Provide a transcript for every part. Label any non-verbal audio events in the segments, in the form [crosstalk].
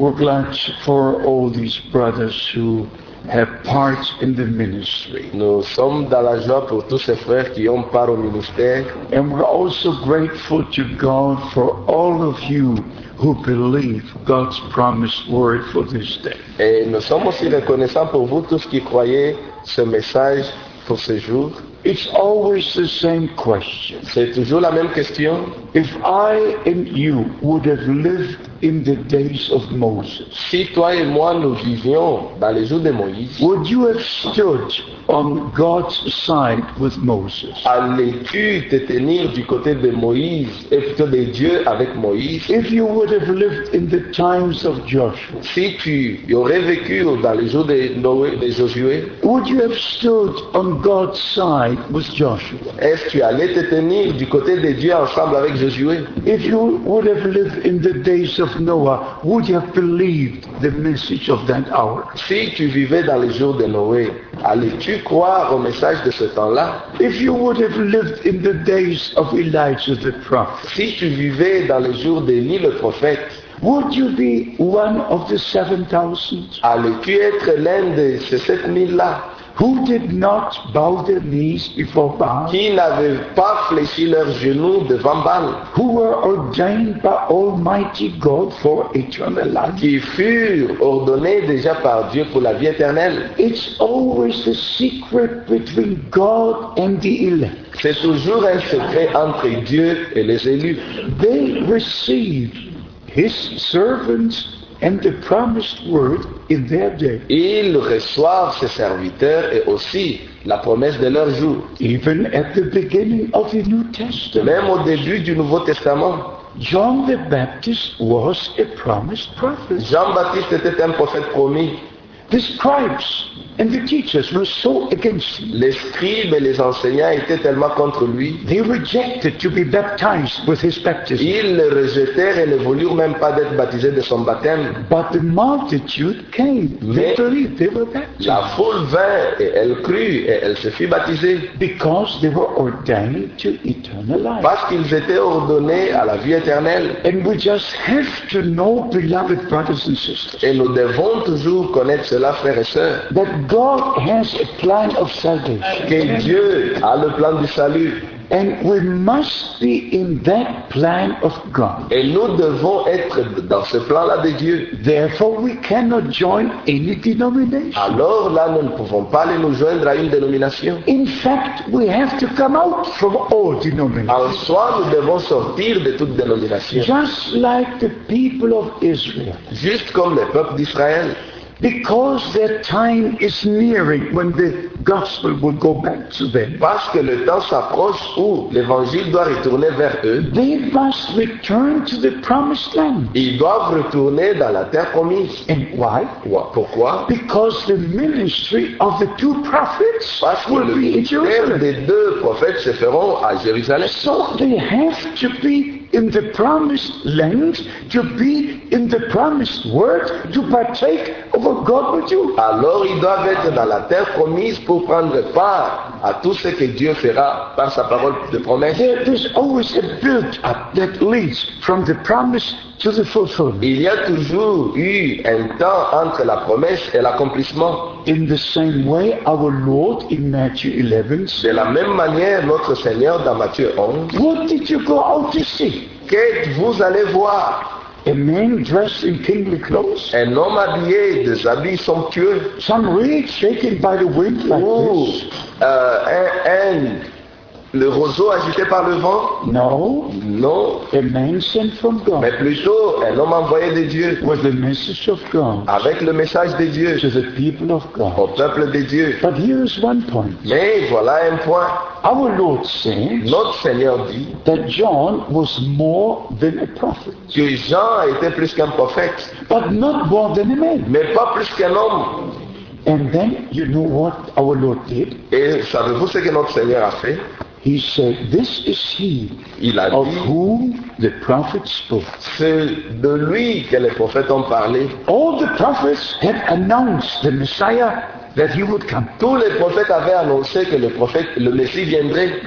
We're glad for all these brothers who have part in the ministry. Nous sommes dans la joie pour tous ces frères qui ont part au ministère. And we're also grateful to God for all of you who believe God's promised word for this day. Et nous sommes aussi reconnaissants pour vous tous qui croyez ce message pour ce jour. It's always the same question. C'est toujours la même question. If I and you would have lived in the days of Moses, Si toi et moi nous vivions dans les jours de Moïse, would you have stood on God's side with Moses? allais-tu te tenir du côté de Moïse et plutôt de Dieu avec Moïse If you would have lived in the times of Joshua, Si tu y aurais vécu dans les jours de Noé, de Josué, would you have stood on God's side with Joshua? est-ce que tu allais te tenir du côté de Dieu ensemble avec Josué If you would have lived in the days of Noah, would you have believed the message of that hour? Si tu vivais dans les jours de Noé, allais-tu croire au message de ce temps-là? If you would have lived in the days of Elijah the prophet, Si tu vivais dans les jours d'Élie le prophète, would you be one of the 7,000 allais-tu être l'un de ces 7000-là who did not bow their knees before Baal, qui n'avaient pas fléchi leurs genoux devant Baal, who were ordained by Almighty God for eternal life? qui furent ordonnés déjà par Dieu pour la vie éternelle It's always a secret between God and the elect. C'est toujours un secret entre Dieu et les élus. They receive His servants and the promised word in their day. Ils reçoivent ses serviteurs et aussi la promesse de leur jour. Even at the beginning of the New Testament, Même au début du Nouveau Testament, John the Baptist was a promised prophet. Jean-Baptiste était un prophète promis. The scribes and the teachers were so against him. Les scribes et les enseignants étaient tellement contre lui. They rejected to be baptized with his baptism. Ils le rejetèrent et ne voulurent même pas d'être baptisés de son baptême. But the multitude came. They believed they were baptized. La foule vint et elle crut et elle se fit baptiser Because they were ordained to eternal life. parce qu'ils étaient ordonnés à la vie éternelle. And we just have to know, beloved brothers and sisters, Et nous devons toujours connaître cela, frères et sœurs, that God has a plan of salvation. que Dieu a le plan du salut. And we must be in that plan of God. Et nous devons être dans ce plan-là de Dieu. Therefore, we cannot join any denomination. Alors là, nous ne pouvons pas aller nous joindre à une dénomination. In fact, we have to come out from all denominations. En soi, nous devons sortir de toute dénomination. Just like the people of Israel. Juste comme le peuple d'Israël. Because their time is nearing when the gospel will go back to them. Parce que le temps s'approche où l'évangile doit retourner vers eux. They must return to the promised land. Ils doivent retourner dans la terre promise. And why? Pourquoi Because the ministry of the two prophets Parce que will le be in ministère Jerusalem. des deux prophètes se feront à Jérusalem. So they have to be in the promised land, to be in the promised word, to partake of what God will do. Alors ils doivent être dans la terre promise pour prendre part à tout ce que Dieu fera par sa parole de promesse. There, there's always a build-up that leads from the promise to the fulfillment. Il y a toujours eu un temps entre la promesse et l'accomplissement. In the same way, our Lord in Matthew 11 De la même manière, notre Seigneur dans Matthieu 11, What did you go out to see? qu'êtes-vous allez voir? A man dressed in kingly clothes? un homme habillé des habits somptueux Some reed shaken by the wind like ou this? euh, un, un- le roseau agité par le vent? No, Non, a man sent from mais God plutôt un homme envoyé de Dieu with the message of God avec le message de Dieu to the people of au God. peuple de Dieu. But here's one point. Mais voilà un point. Our Lord said Notre Seigneur dit that John was more than a prophet, que Jean était plus qu'un prophète, but not more than a man. mais pas plus qu'un homme. And then you know what our Lord did? Et savez-vous ce que notre Seigneur a fait? He said, This is he Il a of dit, whom the prophets spoke. c'est de lui que les prophètes ont parlé. All the prophets had announced the Messiah that he would come. Tous les prophètes avaient annoncé que le prophète, le Messie viendrait.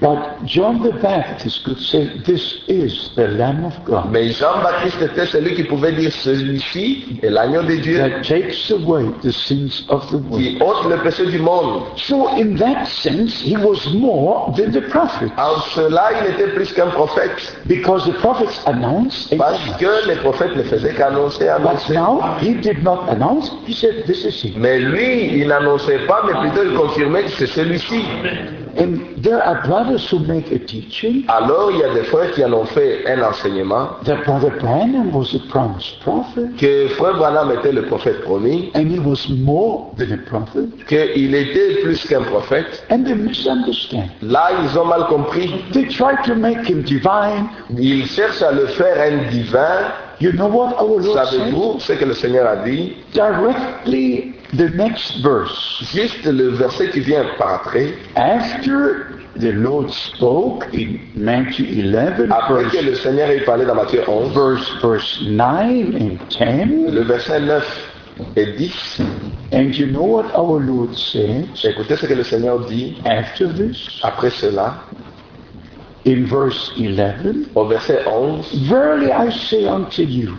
But John the Baptist could say, This is the Lamb of God Mais Jean-Baptiste était celui qui pouvait dire celui-ci est l'agneau de Dieu that takes away the sins of the world. qui ôte le péché du monde. So, in that sense, he was more than the prophet. En cela, il était plus qu'un prophète. Because the prophets announced a Parce que les prophètes ne faisaient qu'annoncer, annoncer. But now, he did not announce, he said, This is he. Mais lui, il n'annonçait pas, mais plutôt il confirmait que c'est celui-ci. And there are brothers who make a teaching Alors, il y a des frères qui en ont fait un enseignement that Brother Branham was a promised prophet, que frère Branham était le prophète promis, and he was more than a prophet, qu'il était plus qu'un prophète. and they misunderstand. Là, ils ont mal compris. They try to make him divine. Ils cherchent à le faire un divin. You know what our Lord? Savez-vous ce que le Seigneur a dit? Directly the next verse. Juste le verset qui vient par après, After the Lord spoke in Matthew 11, après que verse, le Seigneur ait parlé dans Matthieu 11, verse, verse 9 and 10, le verset 9 et 10, and you know what our Lord said? Écoutez ce que le Seigneur dit. After this? après cela, In verse 11, au verset 11, Verily I say unto you,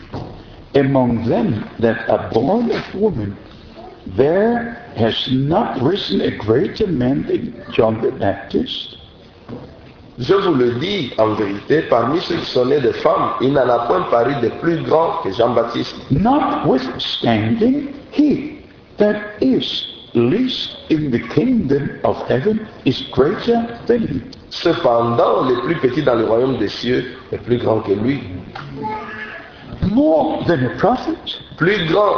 among them that are born of woman, there has not risen a greater man than John the Baptist. Je vous le dis en vérité, parmi ceux qui sont nés de femmes, il n'en a point paru de plus grand que Jean-Baptiste. Notwithstanding, he that is least in the kingdom of heaven is greater than he. Cependant, le plus petit dans le royaume des cieux est plus grand que lui. More than a prophet, Plus grand,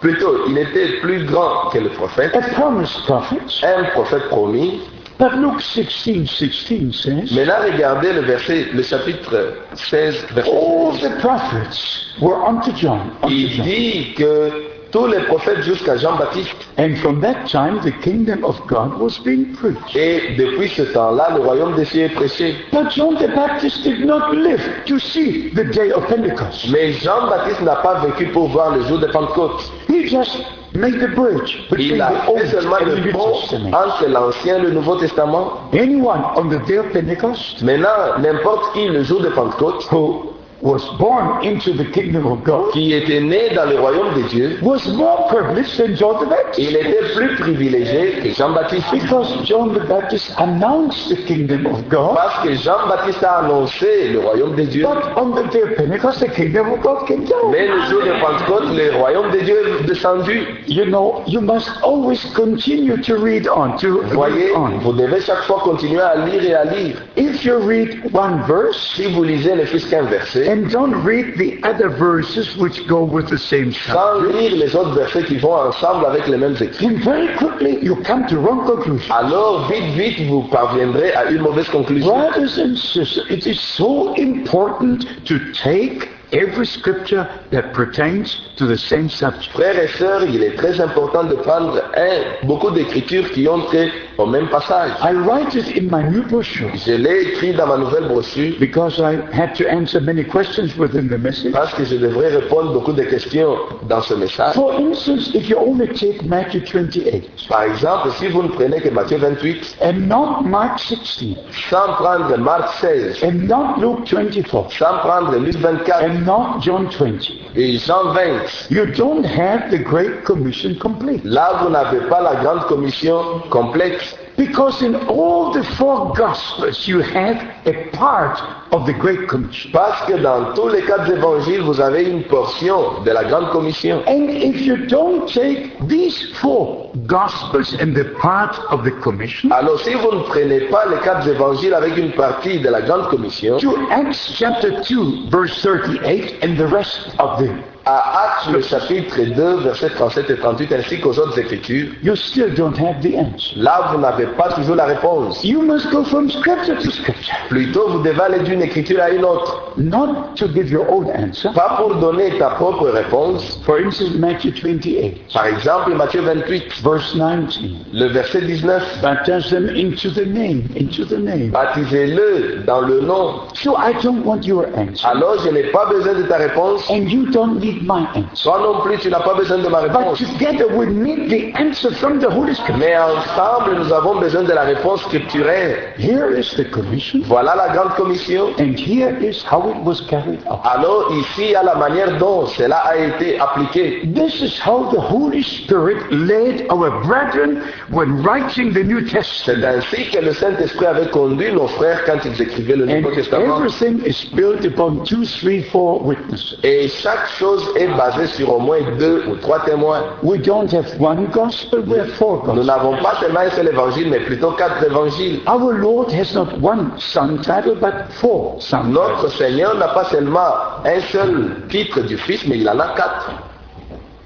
plutôt, il était plus grand que le prophète, a promised prophet. un prophète promis. But Luke 16, 16 says, Maintenant, regardez le verset, le chapitre 16, verset All 16. the prophets were unto John. Unto Il John. dit que tous les prophètes jusqu'à Jean-Baptiste, And from that time, the kingdom of God was being preached. et depuis ce temps-là, le royaume des cieux est prêché. But John the Baptist did not live to see the day of Pentecost. Mais Jean-Baptiste n'a pas vécu pour voir le jour de Pentecôte. He just made the bridge Il a fait seulement le pont entre l'Ancien et le Nouveau Testament. Anyone on the day of Pentecost Maintenant, n'importe qui, le jour de Pentecôte, who was born into the kingdom of God qui était né dans le royaume de Dieu, was more privileged than John the Baptist. il était plus privilégié que Jean-Baptiste. Because John the Baptist announced the kingdom of God. Parce que Jean-Baptiste a annoncé le royaume de Dieu. But on the day of Pentecost, the kingdom of God came down. Mais le jour de Pentecôte, le royaume de Dieu est descendu. You know, you must always continue to read on, to Vous voyez, read on. vous devez chaque fois continuer à lire et à lire. If you read one verse Si vous lisez ne qu'un verset, and don't read the other verses which go with the same sans subject, lire les autres versets qui vont ensemble avec les mêmes écrits, then very quickly you come to wrong conclusion. alors vite, vite, vous parviendrez à une mauvaise conclusion. Brothers and sisters, it is so important to take every scripture that pertains to the same subject. Frères et sœurs, il est très important de prendre un, beaucoup d'écritures qui ont trait au même passage. I write it in my new brochure Je l'ai écrit dans ma nouvelle brochure because I had to answer many questions within the message. parce que je devrais répondre beaucoup de questions dans ce message. For instance, if you only take Matthew 28 Par exemple, si vous ne prenez que Matthieu 28, and not Mark 16 sans prendre Marc 16, and not Luke 24 sans prendre Luc 24 and not John 20, et Jean 20, you don't have the Great Commission complete. là vous n'avez pas la grande commission complète. Because in all the four Gospels you have a part of the Great Commission. Parce que dans tous les quatre évangiles, vous avez une portion de la grande commission. And if you don't take these four Gospels and the part of the Commission Alors si vous ne prenez pas les quatre évangiles avec une partie de la grande commission, to Acts chapter 2, verse 38, and the rest of them, à Actes le chapitre 2, versets 37 et 38, ainsi qu'aux autres écritures, you still don't have the answer. là vous n'avez pas toujours la réponse. You must go from scripture to scripture. Plutôt vous devez aller d'une écriture à une autre. Not to give your own answer. Pas pour donner ta propre réponse. For instance, Matthew 28, Par exemple, Matthieu 28, verse 19. le verset 19, Baptize them into the name, into the name. baptisez-le dans le nom. So I don't want your answer. Alors je n'ai pas besoin de ta réponse And you don't need need my answer. Toi non plus, tu n'as pas besoin de ma But réponse. together we need the answer from the Holy Spirit. Mais ensemble, nous avons besoin de la réponse scripturaire. Here is the commission, Voilà la grande commission. and here is how it was carried out. Alors ici, a la manière dont cela a été appliqué. This is how the Holy Spirit led our brethren when writing the New C'est Testament. ainsi que le Saint-Esprit avait conduit nos frères quand ils écrivaient le Nouveau Testament. everything is built upon two, three, four witnesses. Et chaque chose est basée sur au moins deux ou trois témoins. We don't have one gospel, we have four Nous n'avons pas seulement un seul évangile, mais plutôt quatre évangiles. Our Lord has not one son title, but four son titles. Notre Seigneur n'a pas seulement un seul titre du Fils, mais il en a quatre.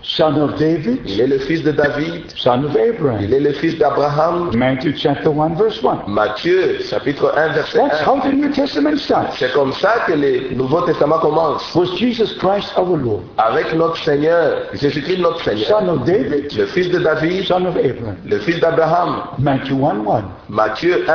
Son of David, Il est le fils de David, son of il Abraham. est le fils d'Abraham. Matthew chapter 1, verse 1. Matthieu, chapitre 1, verset That's 1. how the New Testament starts. C'est comme ça que le Nouveau Testament commence. Was Jesus Christ our Lord? Avec notre Seigneur, Jésus-Christ notre Seigneur, Son of David, le fils de David, son of Abraham. le fils d'Abraham. Matthew 1, 1. Matthieu 1,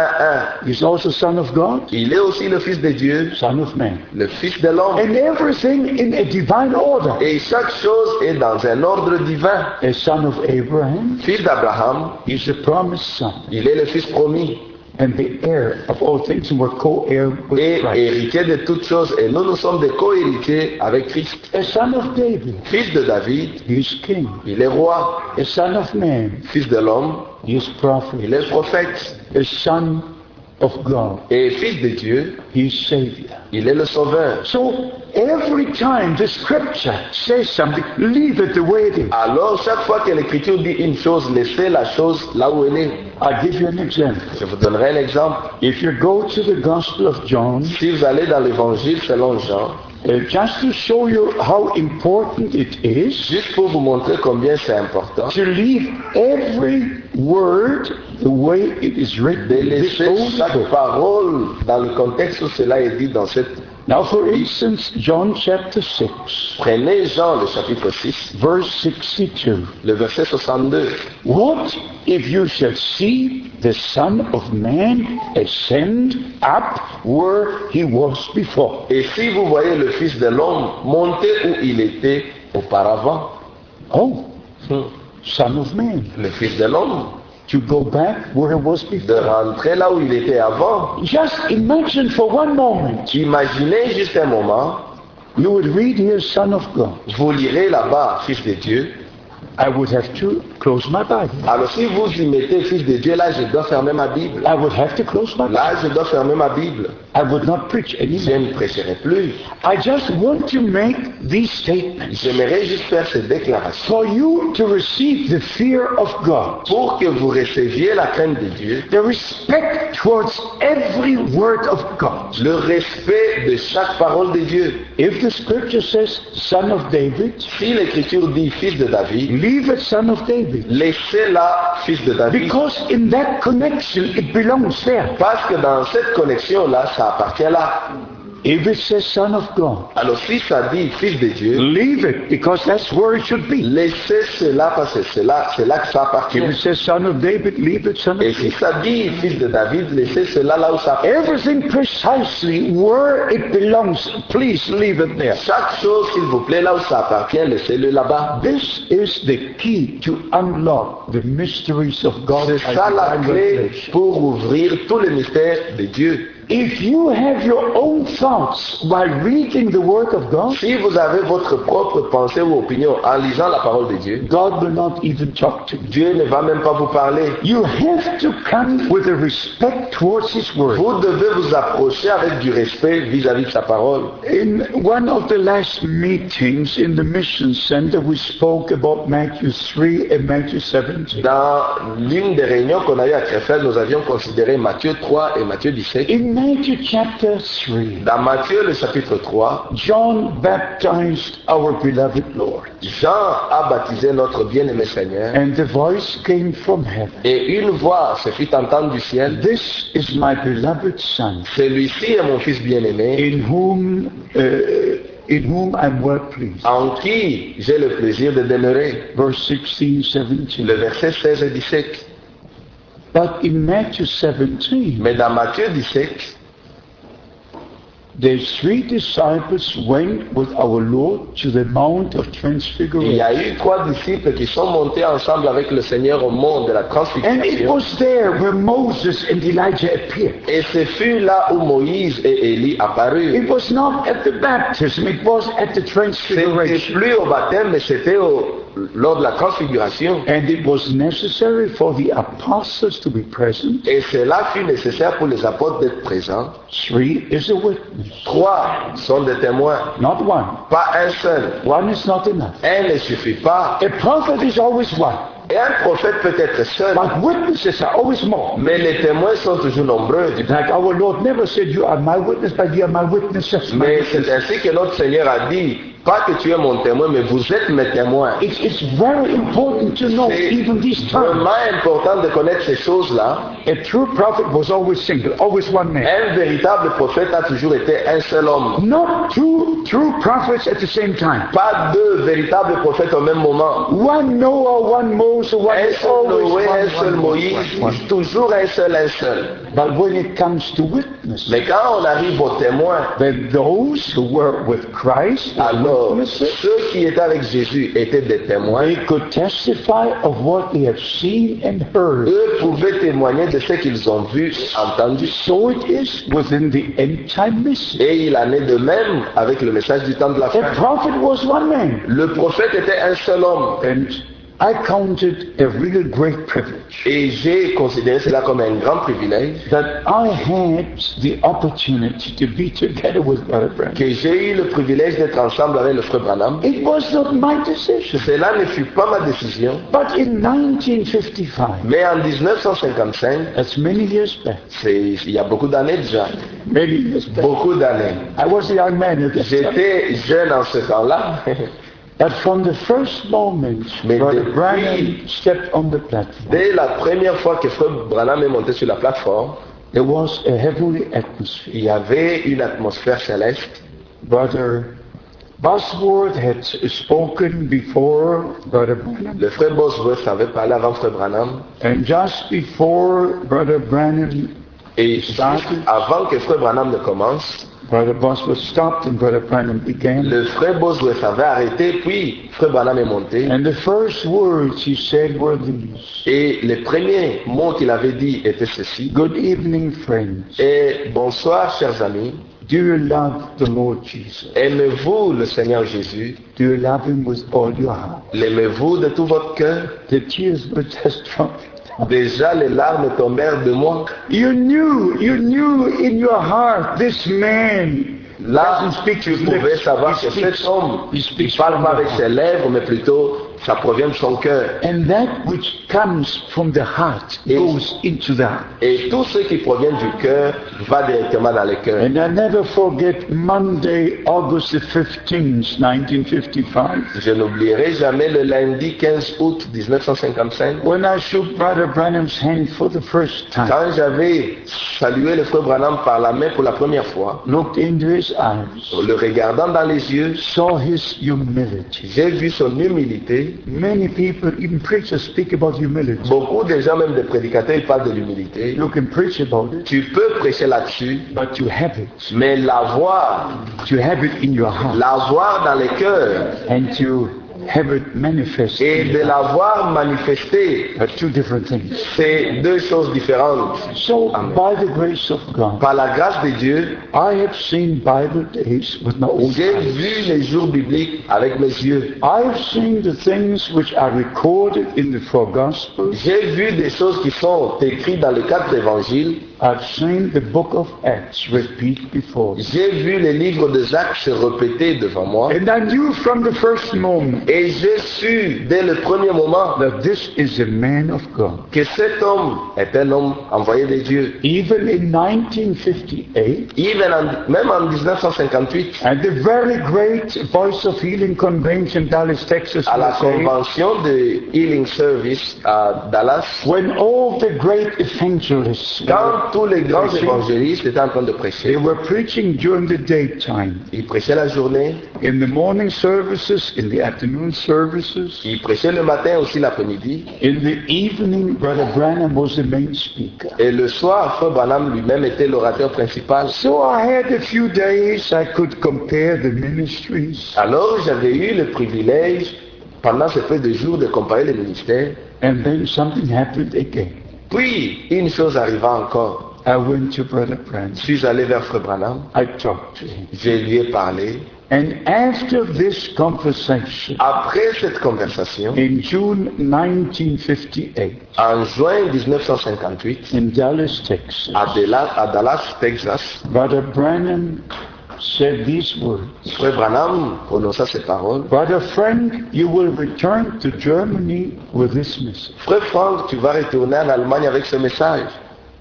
1. He's also son of God, Il est aussi le fils de Dieu, son of man. le fils de l'homme. And everything in a divine order. Et chaque chose est dans un ordre divin. A son of Abraham Fils d'Abraham, is a promised son il est le fils promis and the heir of all things, and we're co-heir with et Christ. héritier de toutes choses. Et nous, nous sommes des co-héritiers avec Christ. A son of David, Fils de David, he is king. il est roi. A son of man, Fils de l'homme, he is prophet. il est prophète. A son of God, Et fils de Dieu, he is savior. il est le sauveur. So every time the scripture says something, leave it the way it is. Alors, chaque fois que l'Écriture dit une chose, laissez la chose là où elle est. I'll give you an example. Je vous donnerai un exemple. If you go to the Gospel of John, Si vous allez dans l'Évangile selon Jean, uh, just to show you how important it is, juste pour vous montrer combien c'est important, to leave every word the way it is written. de laisser chaque parole dans le contexte où cela est dit dans cette... Now, for instance, John chapter 6, Prenez Jean, le chapitre 6, verse 62. le verset 62. What if you shall see the Son of Man ascend up where he was before? Et si vous voyez le Fils de l'homme monter où il était auparavant, Oh, hmm, Son of Man. le Fils de l'homme, To go back where he was de before. rentrer là où il était avant, Just imagine for one moment, imaginez juste un moment, you would read here Son of God. vous lirez là-bas Fils de Dieu, I would have to close my Bible. alors si vous y mettez Fils de Dieu, là je dois fermer ma Bible. I would have to close my Bible. Là je dois fermer ma Bible. I would not preach Je anymore. ne prêcherai plus. I just want to make these statements J'aimerais juste faire cette déclaration. for you to receive the fear of God, Pour que vous receviez la crainte de Dieu, the respect towards every word of God. le respect de chaque parole de Dieu. If the scripture says son of David, Si l'Écriture dit Fils de David, leave it son of David. laissez-la Fils de David. Because in that connection it belongs there. Parce que dans cette connexion-là, ça appartient là. If it says son of God, Alors si ça dit Fils de Dieu, leave it because that's where it should be. laissez cela parce que c'est là, c'est là que ça appartient. If it says son of David, leave it son of Et si ça dit Fils de David, laissez cela là où ça appartient. Everything precisely where it belongs, please leave it there. Chaque chose, s'il vous plaît, là où ça appartient, laissez-le là-bas. This is the key to unlock the mysteries of God. C'est ça la clé pour ouvrir tous les mystères de Dieu. If you have your own thoughts while reading the Word of God, Si vous avez votre propre pensée ou opinion en lisant la parole de Dieu, God will not even talk to you. Dieu ne va même pas vous parler. You have to come with a respect towards His Word. Vous devez vous approcher avec du respect vis-à-vis de sa parole. In one of the last meetings in the Mission Center, we spoke about Matthew 3 and Matthew 17. Dans l'une des réunions qu'on a eues à Krefeld, nous avions considéré Matthieu 3 et Matthieu 17. In Matthew chapter 3, Dans Matthieu, le chapitre 3, John baptized our beloved Lord. Jean a baptisé notre bien-aimé Seigneur And the voice came from heaven. et une voix se fit entendre du ciel. This is my beloved Son, Celui-ci est mon fils bien-aimé in whom, uh, in whom I'm well pleased. en qui j'ai le plaisir de demeurer. Verse 16, 17. Le verset 16 et 17. But in Matthew 17, Mais dans Matthieu 17, the three disciples went with our Lord to the Mount of Il y Transfiguration. a eu trois disciples qui sont montés ensemble avec le Seigneur au mont de la And it transfiguration. was there where Moses and Elijah appeared. Et ce fut là où Moïse et Élie apparurent. It was not at the baptism, it was at the C'était transfiguration. plus au baptême, mais c'était au- lors de la transfiguration. And it was necessary for the apostles to be present. Et cela fut nécessaire pour les apôtres d'être présents. Three is a witness, Trois sont des témoins, not one. pas un seul. One is not enough. Un ne suffit pas. A prophet is always one, Et un prophète peut être seul, but witnesses are always more. mais les témoins sont toujours nombreux. Like our Lord never said, You are my witness, but you are my witnesses. my Mais witnesses." c'est ainsi que notre Seigneur a dit, pas que tu es mon témoin, mais vous êtes mes témoins. It's, it's very important to know even these terms. vraiment important de connaître ces choses-là. A true prophet was always single, always one man. Un véritable prophète a toujours été un seul homme. Not two true prophets at the same time. Pas deux véritables prophètes au même moment. One Noah, one Moses, one Un seul always Noé, un seul Moïse, toujours un seul, un seul. But when it comes to witness, Mais quand on arrive aux témoins, then those who were with Christ, were alors witnesses, ceux qui étaient avec Jésus étaient des témoins. they could testify of what they have seen and heard. Eux pouvaient témoigner de ce qu'ils ont vu, entendu. So it is within the end time message. Et il en est de même avec le message du temps de la fin. prophet was one man. Le prophète était un seul homme. And I counted a real great privilege Et j'ai considéré cela comme un grand privilège that I had the opportunity to be together with Brother Branham. que j'ai eu le privilège d'être ensemble avec le frère Branham. It was not my decision. Cela ne fut pas ma décision. But in 1955, Mais en 1955, that's many years back, c'est il y a beaucoup d'années déjà, many years back, beaucoup d'années. I was a young man at that time. J'étais jeune en ce temps-là. [laughs] That from the first moment Mais Brother depuis- Branham stepped on the platform, Dès la première fois que frère Branham est monté sur la plateforme, there was a heavenly atmosphere. il y avait une atmosphère céleste. Brother Bosworth had spoken before Brother Branham, Le frère Bosworth avait parlé avant frère Branham. and just before Brother Branham, Et juste avant que frère Branham ne commence, Le frère Bosworth avait arrêté, puis frère Branham est monté. And the first words he said were these Et les premiers mots qu'il avait dit étaient ceci. Good evening, friends. Et bonsoir, chers amis. Do you love the Lord Jesus? Aimez-vous le Seigneur Jésus? Do you love him with all your heart? L'aimez-vous de tout votre cœur? The tears were just dropping. Déjà, les larmes tombèrent de moi. You knew, you knew in your heart this man Là, tu pouvais savoir que cet homme speaks parle pas avec ses lèvres, mais plutôt ça provient de son cœur. And that which comes from the heart Yes. goes into the heart. Et tout ce qui provient du cœur va directement dans le cœur. And I never forget Monday, August the 15th, 1955, Je n'oublierai jamais le lundi 15 août 1955, when I shook Brother Branham's hand for the first time, quand j'avais salué le frère Branham par la main pour la première fois, looked into his eyes, le regardant dans les yeux, saw his humility. j'ai vu son humilité. Many people, even preachers, speak about humility. Beaucoup de gens, même des prédicateurs, ils parlent de l'humilité. You can preach about it, Tu peux prêcher là-dessus, but to have it, mais l'avoir, to have it in your heart, l'avoir dans les cœurs. And have it manifest, et de l'avoir manifesté, are two different things. c'est deux choses différentes. So, by the grace of God, Par la grâce de Dieu, I have seen Bible days with my own j'ai vu les jours bibliques avec mes yeux. I have seen the things which are recorded in the four Gospels. J'ai vu des choses qui sont écrites dans les quatre évangiles. I've seen the book of Acts repeat before. J'ai vu les livres de Jacques se répéter devant moi. And I knew from the first moment Et j'ai su dès le premier moment that this is a man of God. que cet homme est un homme envoyé de Dieu. Even in 1958, Even en- même en 1958, at the very great Voice of Healing Convention, Dallas, Texas, à la USA, convention de Healing Service à Dallas, when all the great evangelists quand tous les grands évangélistes étaient en train de They prêcher. were preaching during the daytime, Ils prêchaient la journée, in the morning services, in the afternoon services. ils prêchaient le matin aussi l'après-midi. In the evening, Brother Branham was the main speaker. Et le soir, Frère Branham lui-même était l'orateur principal. So I had a few days I could compare the ministries. Alors j'avais eu le privilège, pendant ces peu de jours, de comparer les ministères. And then something happened again. Puis, une chose arriva encore. I went to Brother Branham. Je suis allé vers Frère Branham, I talked to him. je lui ai parlé. And after this conversation, Après cette conversation, in June 1958, en juin 1958, in Dallas, Texas, à Dallas, à Dallas, Texas, Brother Branham said these words. Frère Branham prononça ces paroles. Brother Frank, you will return to Germany with this message. Frère Franck, tu vas retourner en Allemagne avec ce message.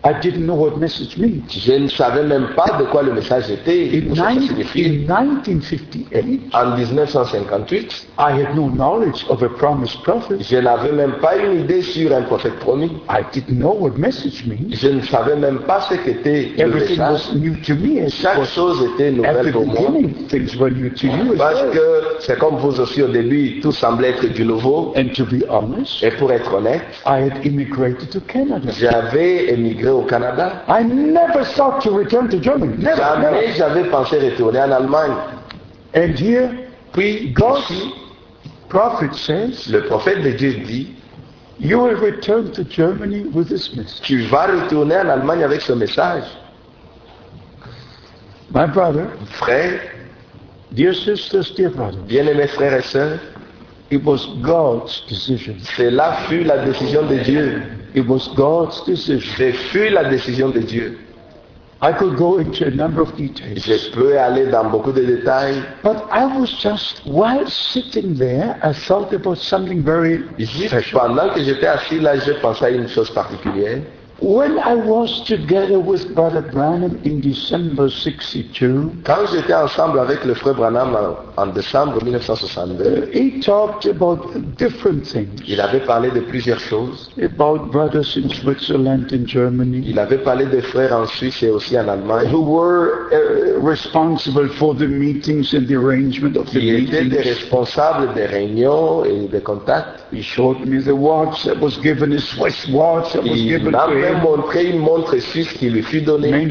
I didn't know what message means. Je ne savais même pas de quoi le message était, In, que ça signifiait. in 1958, En 1958, I had no knowledge of a promised prophet. je n'avais même pas une idée sur un prophète promis. I didn't know what message means. Je ne savais même pas ce qu'était le Everything message. was new to me. Chaque chose était nouvelle pour moi. things were new to you Parce well. que c'est comme vous aussi au début, tout semblait être du nouveau. And to be honest, Et pour être honnête, I had immigrated to Canada. j'avais émigré au Canada. I never thought to return to Germany. Never, Jamais j'avais pensé retourner en Allemagne. And here, Puis, God, ici, prophet says, le prophète de Dieu dit, you will return to Germany with this message. tu vas retourner en Allemagne avec ce message. My brother, Frère, dear sisters, dear brothers, bien-aimés frères et sœurs, it was God's decision. cela fut la décision de Dieu. It was God's decision. Ce fut la décision de Dieu. I could go into a number of details. Je peux aller dans beaucoup de détails. But I was just, while sitting there, I thought about something very pendant que j'étais assis là, je pensais à une chose particulière. When I was together with Brother Branham in December 62, Quand j'étais ensemble avec le frère Branham en, en décembre 1962, he talked about different things. il avait parlé de plusieurs choses. About brothers in Switzerland and Germany Il avait parlé des frères en Suisse et aussi en Allemagne who were uh, responsible for the meetings and the arrangement of the qui étaient des meetings. responsables des réunions et des contacts. He showed me the watch that was given, a Swiss watch that was Il given to fait him. montrer une montre suisse qui lui fut donnée.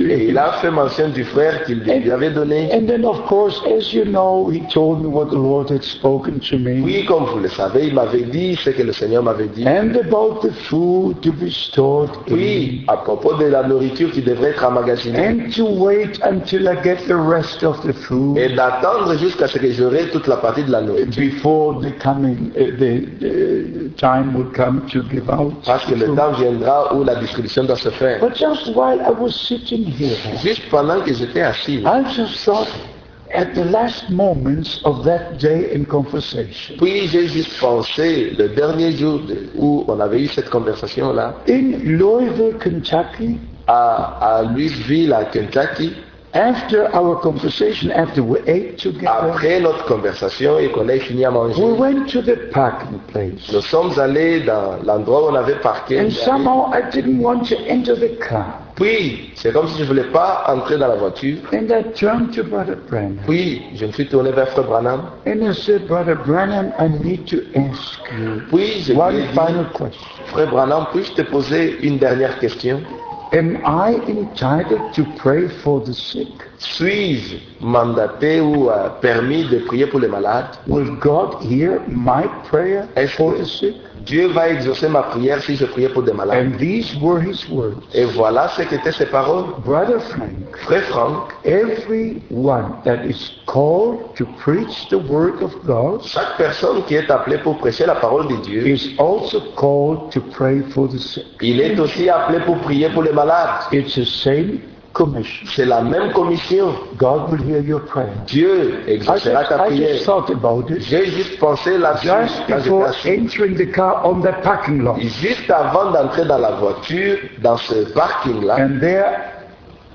Et il a fait mention du frère qu'il lui avait donné. And then, of course, as you know, he told me what the Lord had spoken to me. Oui, comme vous le savez, il m'avait dit ce que le Seigneur m'avait dit. And about the food to be stored. Oui, à propos de la nourriture qui devrait être emmagasinée. And to wait until I get the rest of the food Et d'attendre jusqu'à ce que j'aurai toute la partie de la nourriture. before the coming, uh, the, the time would come to give out. Parce que the le food. Temps viendra où la distribution doit se faire. But just while I was sitting here, Juste pendant que j'étais assis, I just thought at the last moments of that day in conversation. puis j'ai juste pensé, le dernier jour de- où on avait eu cette conversation-là, In Louisville, Kentucky, à, à Louisville, à Kentucky, after our conversation, after we ate together, après notre conversation et qu'on ait fini à we manger, went to the parking place. nous sommes allés dans l'endroit où on avait parqué. And somehow I didn't want to enter the car. Puis, c'est comme si je ne voulais pas entrer dans la voiture. And I turned to Brother Branham. Puis, je me suis tourné vers Frère Branham. And I said, Brother Branham, I need to ask you Puis, je one dit, final question. Frère Branham, puis-je te poser une dernière question? Am I entitled to pray for the sick? Suis-je mandaté ou euh, permis de prier pour les malades Will God hear my prayer Est-ce for the sick? Dieu va exaucer ma prière si je priais pour des malades And these were his words. Et voilà ce qu'étaient ces paroles. Brother Frank, Frère Franck, everyone that is called to preach the word of God chaque personne qui est appelée pour prêcher la parole de Dieu, is also called to pray for the sick. il est aussi appelé pour prier pour les malades. It's the same commission. C'est la même commission. God will hear your prayer. Dieu exaucera just, ta I just prière. thought about it J'ai juste pensé là-dessus just before entering the car on the parking lot. Juste avant d'entrer dans la voiture, dans ce parking-là, And there,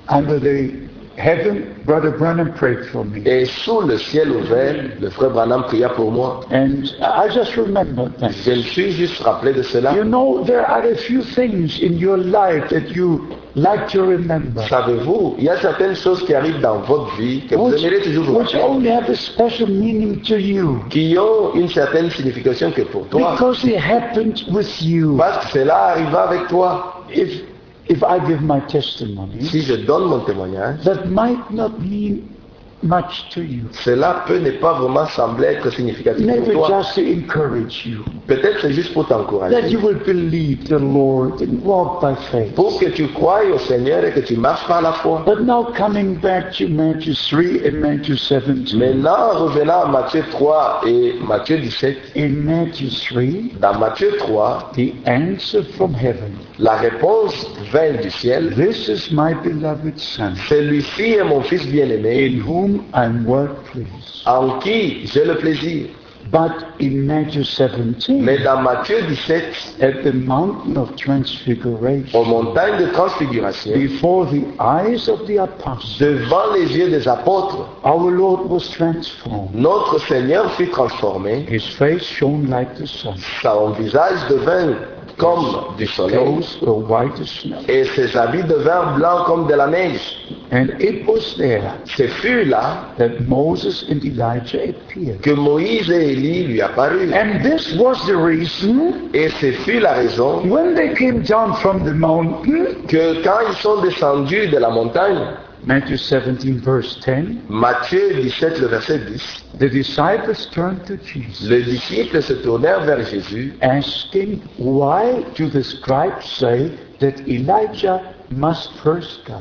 under the heaven, Brother Branham prayed for me. Et sous le ciel ouvert, le frère Branham pria pour moi. And I just remember that. Je me suis juste rappelé de cela. You know, there are a few things in your life that you like to remember. Savez-vous, il y a certaines choses qui arrivent dans votre vie que vous Which, aimeriez toujours vous which rappeler, only have a special meaning to you. qui ont une certaine signification que pour toi. Because it happened with you. Parce que cela arriva avec toi. If, if I give my testimony, Si je donne mon témoignage, that might not mean much to you. cela peut ne pas vraiment sembler être significatif Maybe pour toi. just to encourage you. Peut-être c'est juste pour That t'encourager. you will believe the Lord and walk by faith. Pour que tu croies au Seigneur et que tu marches par la foi. But now coming back to Matthew 3 and Matthew 17. Maintenant, revenant à Matthieu 3 et Matthieu 17. In Matthew 3, Dans Matthieu 3, the answer from heaven. la réponse vint du ciel. This is my beloved Son, Celui-ci est mon fils bien-aimé, in whom I am well pleased. en qui j'ai le plaisir? But in Matthew 17, Mais dans Matthieu 17, at the mountain of transfiguration, aux montagnes de transfiguration, before the eyes of the apostles, devant les yeux des apôtres, our Lord was transformed. notre Seigneur fut transformé. His face shone like the sun. Son visage devint comme du soleil et ses habits devinrent blancs comme de la neige. And it was there Ce fut là that Moses and Elijah appeared. que Moïse et Élie lui apparurent. And this was the reason Et ce fut la raison when they came down from the mountain, que quand ils sont descendus de la montagne, Matthew 17 verse 10, Matthieu 17, le verset 10, the disciples turned to Jesus, les disciples se tournèrent vers Jésus asking, why do the scribes say that Elijah must first come?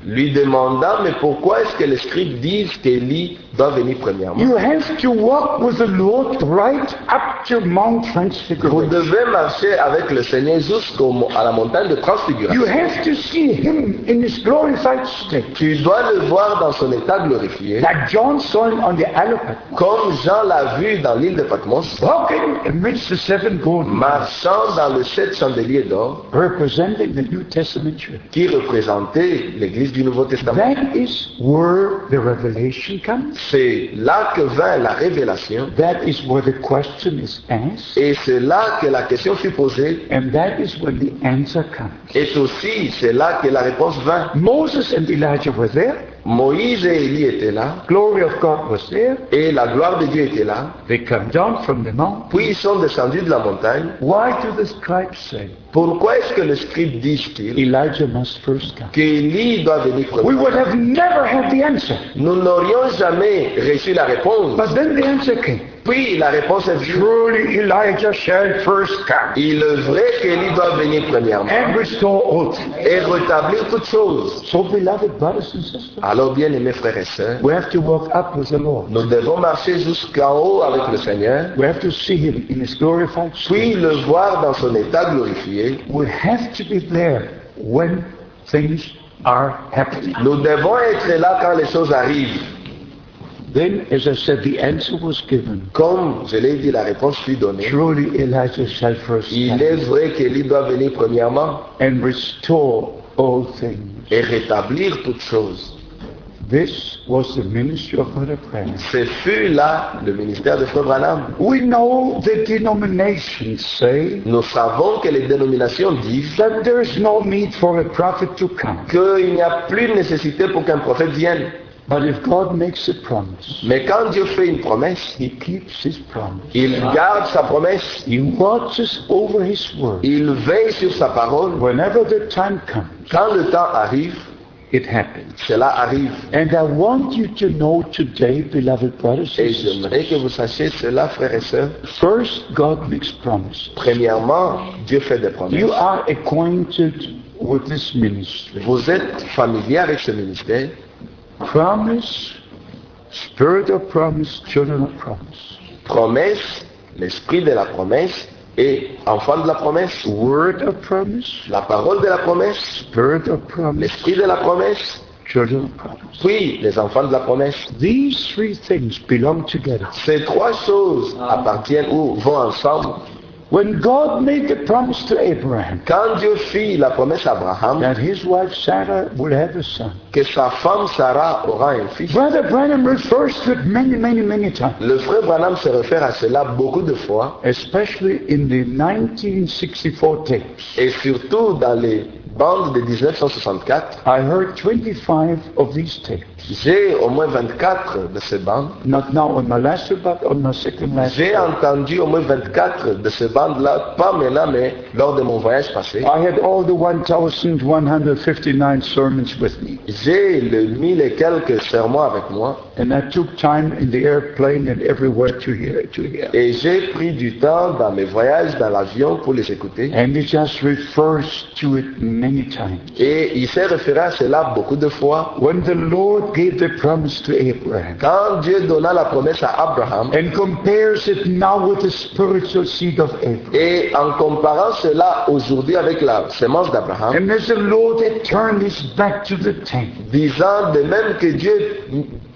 Lui demandant, mais pourquoi est-ce que les scribes disent qu'Élie doit venir premièrement? You have to walk with the Lord right up to Mount Vous Transfiguration. devez marcher avec le Seigneur jusqu'à la montagne de You transfiguration. have to see him in his glorified state. Tu dois le voir dans son état glorifié, Like John saw him on the Isle of Patmos, comme Jean l'a vu dans l'île de Patmos, walking amidst the seven golden marchant dans le sept chandeliers d'or representing the New Testament church. qui représentait l'Église du Nouveau Testament. That is where the revelation comes. C'est là que vint la révélation That is where the question is asked. et c'est là que la question fut posée And that is when the answer comes. et aussi c'est là que la réponse vint. Moses and Elijah were there. Moïse et Élie étaient là Glory of God was there. et la gloire de Dieu était là. They come down from the mountain. Puis ils sont descendus de la montagne. Why do the scribes say? Pourquoi est-ce que les scribes disent-ils Elijah must first come? qu'Élie doit venir We would have never had the answer. Nous n'aurions jamais reçu la réponse. But then the answer came. Puis la réponse est. Truly Elijah shall first come Il est vrai qu'Élie doit venir premièrement and restore all things. et rétablir toutes choses. So beloved brothers and sisters, Alors bien aimés frères et sœurs, we have to walk up with the Lord. nous devons marcher jusqu'en haut avec le Seigneur, We have to see him in his glorified puis le voir dans son état glorifié. We have to be there when things are happening. Nous devons être là quand les choses arrivent. Then, as I said, the answer was given. Comme je l'ai dit, la réponse fut donnée. Truly Elijah shall first Il est vrai qu'Élie doit venir premièrement and restore all things. et rétablir toutes choses. This was the ministry of Brother Branham. Ce fut là le ministère de Frère Branham. We know the denominations say Nous savons que les dénominations disent that there is no need for a prophet to come. qu'il n'y a plus de nécessité pour qu'un prophète vienne. But if God makes a promise, Mais quand Dieu fait une promesse, He keeps His promise. il garde sa promesse. He watches over His word. Il veille sur sa parole. Whenever the time comes, Quand le temps arrive, it happens. cela arrive. And I want you to know today, beloved brothers and Et sisters, j'aimerais que vous sachiez cela, frères et sœurs. first God makes promises. Premièrement, Dieu fait des promesses. You are acquainted with this ministry. Vous êtes familier avec ce ministère. Promise, spirit of promise, children of promise. Promesse, l'esprit de la promesse et enfant de la promesse. Word of promise, La parole de la promesse, spirit of promise, l'esprit de la promesse, children of promise. puis les enfants de la promesse. These three things belong together. Ces trois choses appartiennent ou vont ensemble. When God made the promise to Abraham Quand Dieu fit la promesse à Abraham that his wife Sarah would have a son, que sa femme Sarah aura un fils, Brother Branham refers to it many, many, many times, le frère Branham se réfère à cela beaucoup de fois. Especially in the 1964 tapes. et surtout dans les bandes de 1964. I heard 25 of these tapes. J'ai au moins 24 de ces bandes. Not now on my last but on my second last. J'ai entendu au moins 24 de ces bandes-là, pas maintenant, mais lors de mon voyage passé. I had all the 1,159 sermons with me. J'ai le mille et quelques sermons avec moi And I took time in the airplane and everywhere to hear to hear. et j'ai pris du temps dans mes voyages dans l'avion pour les écouter. And it just refers to it many times. Et il s'est référé à cela beaucoup de fois. When the Lord gave the promise to Abraham Quand Dieu donna la promesse à Abraham and compares it now with the spiritual seed of Abraham. et en comparant cela aujourd'hui avec la sémence d'Abraham, And as the Lord had turned his back to the tent, disant de même que Dieu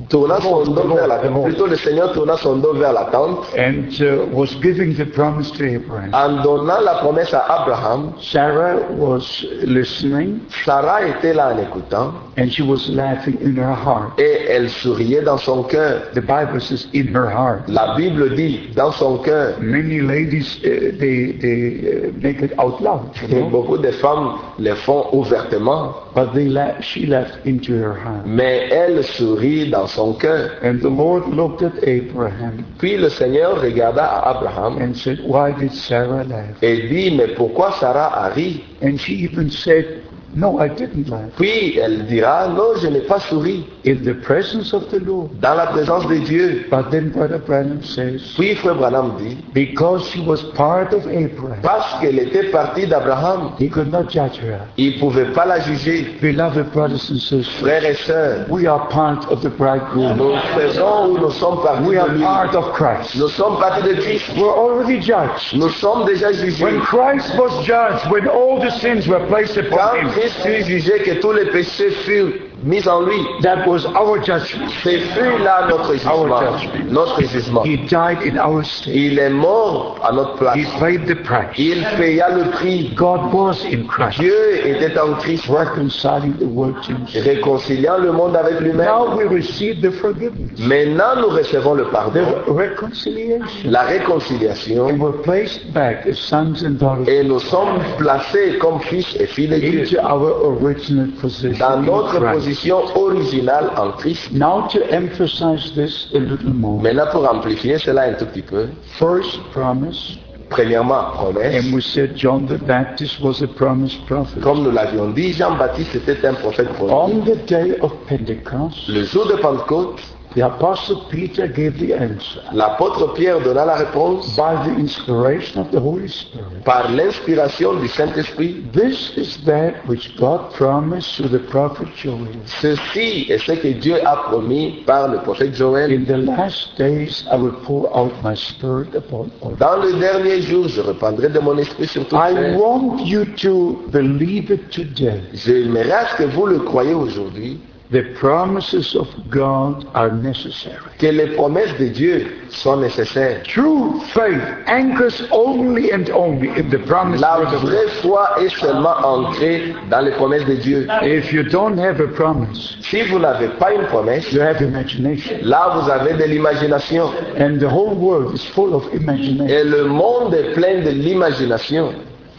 tourna son dos vers la plutôt le Seigneur tourna son dos vers la tente and uh, was giving the promise to Abraham. en donnant la promesse à Abraham, Sarah was listening Sarah était là en écoutant and she was laughing in her heart. et elle souriait dans son cœur. The Bible says in her heart. La Bible dit dans son cœur. Many ladies, uh, they, they uh, make it out loud, you know? beaucoup de femmes le font ouvertement, but they la- she laughed into her heart. mais elle sourit dans son cœur. And the Lord looked at Abraham Puis le Seigneur regarda Abraham and said, why did Sarah laugh? et dit, mais pourquoi Sarah a ri? And she even said, no, I didn't laugh. Puis elle dira, non, je n'ai pas souri In the presence of the Lord. dans la présence de Dieu. But then Brother Branham says, Puis Frère Branham dit, because she was part of Abraham, parce qu'elle était partie d'Abraham, he could not judge her. il pouvait pas la juger. Beloved brothers and sisters, Frères et sœurs, we are part of the bridegroom. nous faisons ou nous sommes partis We are part of Christ. Nous sommes partis de Christ. We're already judged. Nous sommes déjà jugés. When Christ was judged, when all the sins were placed upon Quand him, Christ fut jugé, que tous les péchés furent mis en lui, that was our judgment. c'est fut là notre jugement. judgment. Notre jugement. He died in our. Il est mort à notre place. He paid the price. Il paya le prix. God was in Christ, Dieu était en Christ, reconciling the world to himself. réconciliant le monde avec lui-même. Now we receive the forgiveness, Maintenant, nous recevons le pardon, the reconciliation. la réconciliation, And we're placed back as sons and daughters et nous sommes placés comme fils et filles de Dieu into our original position dans notre Christ. Position originale en Christ. Now to emphasize this a little more. Maintenant, pour amplifier cela un tout petit peu, First promise, premièrement, promesse. and we said John the Baptist was a promised prophet. Comme nous l'avions dit, Jean-Baptiste était un prophète promis. On the day of Pentecost, Le jour de Pentecôte, the apostle Peter gave the answer l'apôtre Pierre donna la réponse by the inspiration of the Holy Spirit. par l'inspiration du Saint-Esprit. This is that which God promised to the prophet Joel. Ceci est ce que Dieu a promis par le prophète Joël. In the last days I will pour out my spirit upon all. Dans le dernier jour, je répandrai de mon esprit sur toute I chair. want you to believe it today. J'aimerais à ce que vous le croyez aujourd'hui, The promises of God are necessary. que les promesses de Dieu sont nécessaires. True faith anchors only and only in the promise La vraie foi est seulement ancrée dans les promesses de Dieu. If you don't have a promise, Si vous n'avez pas une promesse, you have imagination. là vous avez de l'imagination. And the whole world is full of imagination. Et le monde est plein de l'imagination.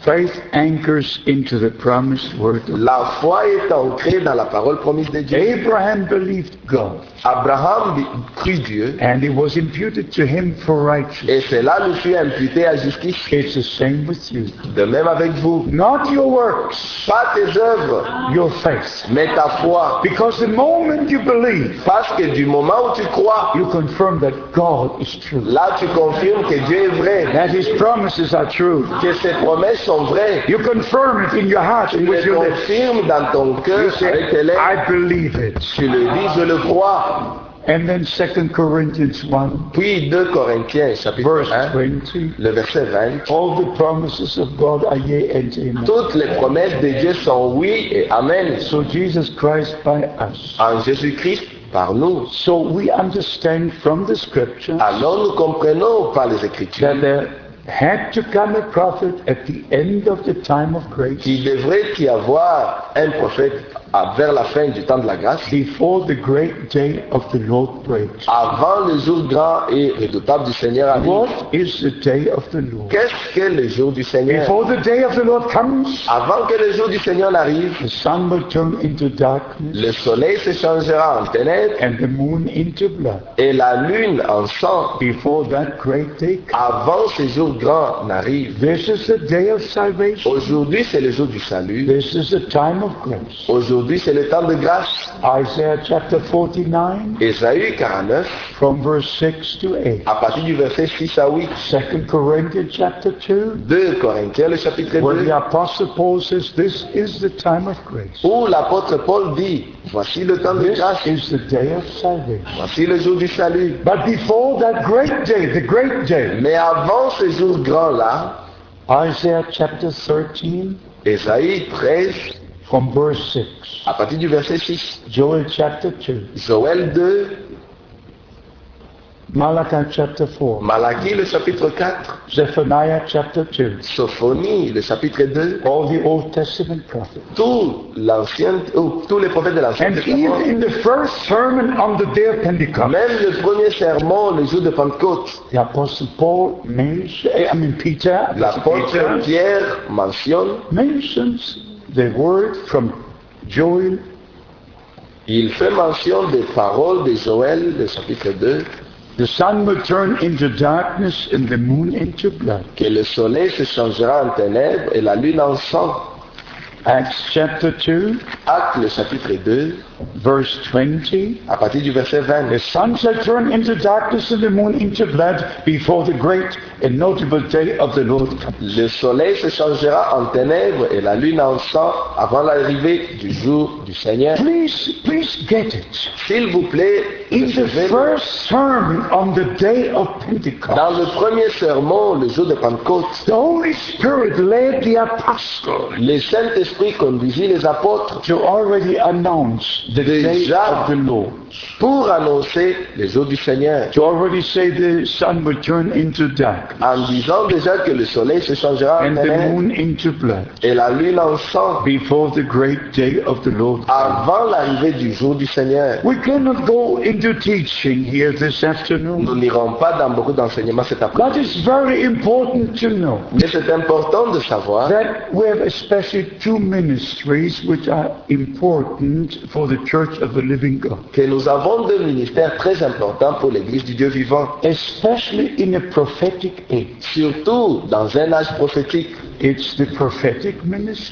Faith anchors into the promised word. La foi est ancrée dans la parole promise de Dieu. Abraham believed God, Abraham crut Dieu and it was imputed to him for righteousness. et cela lui fut imputé à justice. It's the same with you. De même avec vous. Not your works, Pas tes œuvres, your faith. mais ta foi. Because the moment you believe, Parce que du moment où tu crois, you confirm that God is true. là tu confirmes que Dieu est vrai, That his promises are true. que ses promesses sont vraies. You confirm it in your heart and Tu with le your lips. confirmes dans ton cœur say, avec tes lèvres. I believe it. Tu le dis, je le crois. And then 2 Corinthians 1, Puis 2 Corinthiens chapitre verse 1, 20. le verset 20. All the promises of God are yea and amen. Toutes les promesses de Dieu sont oui et amen. So Jesus Christ by us. En Jésus-Christ, par nous. So we understand from the scripture Alors nous comprenons par les Écritures had to come a prophet at the end of the time of grace. Qu'il devrait y avoir un prophète à- vers la fin du temps de la grâce, before the great day of the Lord breaks. avant le jour grand et redoutable du Seigneur arrive. What is the day of the Lord? Qu'est-ce que le jour du Seigneur? Before the day of the Lord comes, Avant que le jour du Seigneur n'arrive, the sun will turn into darkness le soleil se changera en ténèbres and the moon into blood. et la lune en sang. Before that great day comes. Avant ce jour grand n'arrive. This is the day of salvation. Aujourd'hui, c'est le jour du salut. This is the time of grace. Aujourd'hui, c'est le temps de grâce. Isaiah chapter 49 Ésaïe 49, from verse 6 to 8. à partir du verset 6 à 8. 2 Corinthians chapter 2 2 Corinthiens, le chapitre where 2, the apostle Paul says this is the time of grace. où l'apôtre Paul dit, voici le temps de This grâce, is the day of salvation. voici le jour du salut. But before that great day, the great day, Mais avant ce jour grand-là, Isaiah chapter 13 Ésaïe 13, from verse 6. à partir du verset 6, Joel chapter 2. Joël 2, Malachi chapter 4. Malachie le chapitre 4, Zephaniah chapter 2. Sophonie le chapitre 2, All the Old Testament prophets. tout l'ancien, ou tous les prophètes de l'Ancien And Testament, even in the first sermon on the day of Pentecost, même le premier sermon, le jour de Pentecôte, the Apostle Paul mentions, I mean Peter, l'apôtre Pierre mentionne, mentions the word from Joel il fait mention des paroles de Joël, le chapitre 2, The sun will turn into darkness and the moon into blood. que le soleil se changera en ténèbres et la lune en sang. Acts chapter 2, Acte le chapitre 2, verse 20. à partir du verset 20. The sun shall turn into darkness and the moon into blood before the great and notable day of the Lord. Le soleil se changera en ténèbres et la lune en sang avant l'arrivée du jour du Seigneur. Please, please get it. S'il vous plaît, In the first sermon on the day of Pentecost, dans le premier sermon, le jour de Pentecôte, the Holy Spirit led the apostles le Saint-Esprit conduisit les apôtres to already announce Déjà. of the Lord. pour annoncer le jour du Seigneur, To already say the sun will turn into darkness en disant déjà que le soleil se changera en and the ténèbres moon into blood et la lune en sang before the great day of the Lord. avant l'arrivée du jour du Seigneur. We cannot go into teaching here this Nous afternoon. n'irons pas dans beaucoup d'enseignements cet après-midi. But it's very important to know Mais c'est important de savoir that we have especially two ministries which are important for the church of the living God. que nous avons deux ministères très importants pour l'Église du Dieu vivant, Especially in a prophetic age. surtout dans un âge prophétique. It's the prophetic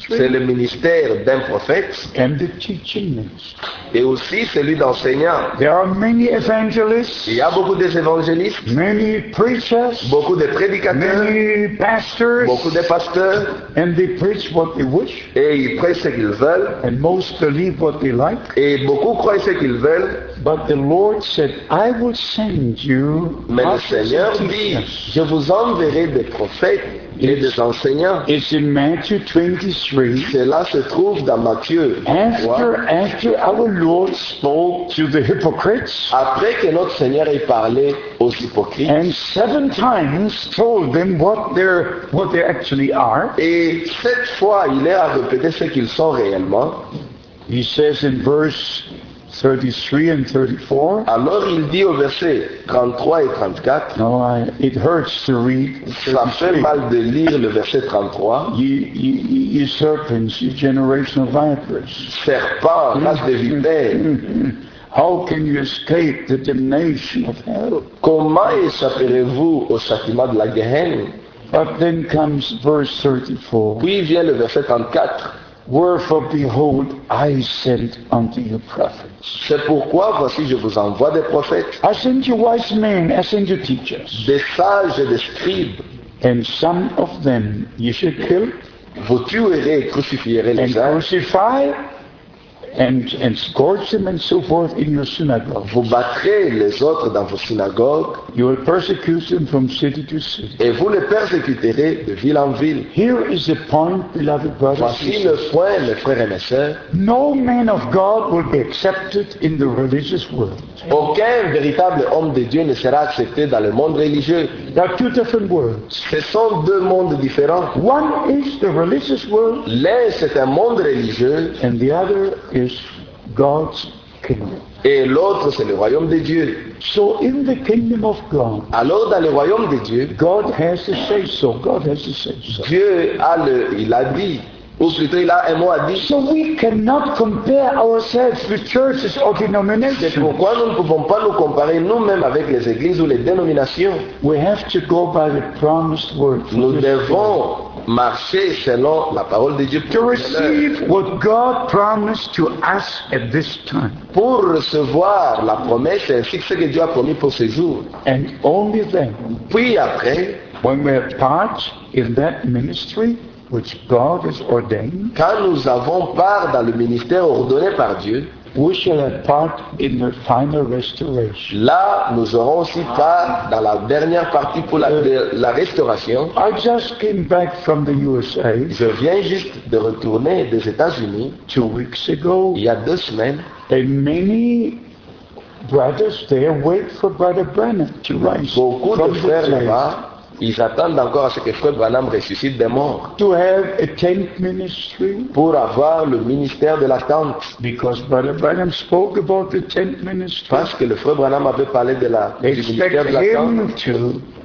C'est le ministère d'un prophète and the teaching ministry. et aussi celui d'enseignant. There are many evangelists, Il y a beaucoup d'évangélistes, many preachers, beaucoup de prédicateurs, many pastors, beaucoup de pasteurs, and they preach what they wish, et ils prêchent ce qu'ils veulent, and most believe what they like. et beaucoup croient ce qu'ils veulent, But the Lord said, I will send you mais le Seigneur dit, je vous enverrai des prophètes et des enseignants. It's in Matthew 23. Cela se trouve dans Matthieu. After, after our Lord spoke to the hypocrites Après que notre Seigneur ait parlé aux hypocrites, and seven times told them what they're, what they actually are, et cette fois il est à répéter ce qu'ils sont réellement, he says in verse 33 and 34, alors il dit au verset 33 et 34, no, I, it hurts to read ça fait mal de lire le verset 33, Ye, ye, ye serpents, ye generational vipers. serpent, mm. race de vipères, [laughs] How can you escape the damnation of hell? comment échapperez-vous au châtiment de la Gehenna But then comes verse 34. Puis vient le verset 34, Wherefore, behold, I sent unto you prophets. c'est pourquoi voici je vous envoie des prophètes, I sent you wise men, I sent you teachers. des sages et des scribes, And some of them you shall kill vous tuerez et crucifierez and les uns, crucify, and, and scourge them and so forth in your synagogue. Vous battrez les autres dans vos synagogues You will persecute them from city to city. et vous les persécuterez de ville en ville. Here is the point, beloved brothers Voici le point, mes frères et mes sœurs. No man of God will be accepted in the religious world. Aucun véritable homme de Dieu ne sera accepté dans le monde religieux. There are two different worlds. Ce sont deux mondes différents. One is the religious world, L'un, c'est un monde religieux and the other is God's kingdom. et l'autre, c'est le royaume de Dieu. So in the kingdom of God, Alors, dans le royaume de Dieu, God has to say so. God has to say so. Dieu a le, il a dit, ou a un mot à dire. So we cannot compare ourselves with churches or C'est denominations. pourquoi nous ne pouvons pas nous comparer nous-mêmes avec les églises ou les dénominations. We have to go by the promised word. Nous devons marcher selon la parole de Dieu To receive what God promised to us at this time. pour recevoir la promesse ainsi que ce que Dieu a promis pour ce jour. And only then, Puis après, when we have part in that ministry which God has ordained, quand nous avons part dans le ministère ordonné par Dieu, we shall have part in the final restoration. là, nous aurons aussi part dans la dernière partie pour la, de la restauration. I just came back from the USA Je viens juste de retourner des États-Unis. two weeks ago, il y a deux semaines. And many brothers there wait for Brother Brennan to rise Beaucoup de frères là-bas, ils attendent encore à ce que Frère Branham ressuscite des morts to have a tent ministry pour avoir le ministère de la tente. because Brother Branham spoke about the tent ministry. Parce que le Frère Branham avait parlé de la, du ministère de la tente.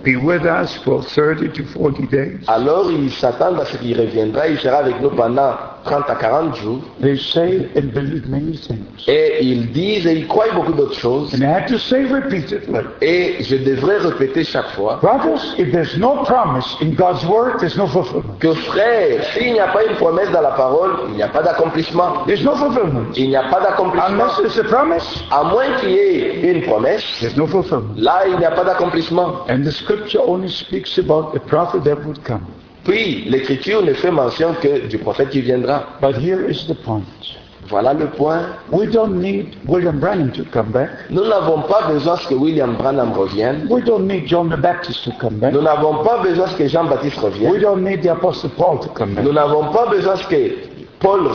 Be with us for 30 to 40 days. Alors ils s'attendent à ce qu'il reviendra, il sera avec nous pendant 30 à 40 jours. They say and believe many things. Et ils disent et ils croient beaucoup d'autres choses. And I have to say repeatedly, Et je devrais répéter chaque fois brothers, if there's no promise in God's word, there's no fulfillment. que frère, s'il n'y a pas une promesse dans la parole, il n'y a pas d'accomplissement. There's no fulfillment. Il n'y a pas d'accomplissement. Unless there's a promise, À moins qu'il y ait une promesse, there's no fulfillment. là il n'y a pas d'accomplissement. And the scripture only speaks about a prophet that would come. Puis l'écriture ne fait mention que du prophète qui viendra. But here is the point. Voilà le point. We don't need William Branham to come back. Nous n'avons pas besoin que William Branham revienne. We don't need John the Baptist to come back. Nous n'avons pas besoin que Jean-Baptiste We revienne. don't need the Apostle Paul to come back. Nous n'avons pas besoin que Paul nous is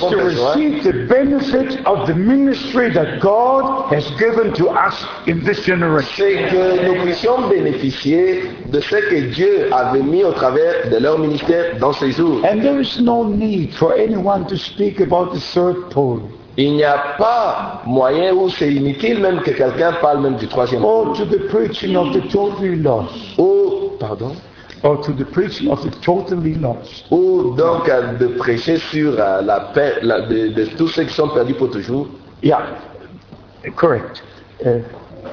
to besoin, receive the benefit of the ministry that God has given to us in this generation. c'est que nous puissions bénéficier de ce que Dieu avait mis au travers de leur ministère dans ces jours. And there is no need for anyone to speak about the third pole. Il n'y a pas moyen ou c'est inutile même que quelqu'un parle même du troisième or to the preaching of the totally lost. Ou, pardon, or to the preaching of the totally lost. ou donc de prêcher sur euh, la paix la- de, de tous ceux qui sont perdus pour toujours. Yeah, correct. Uh,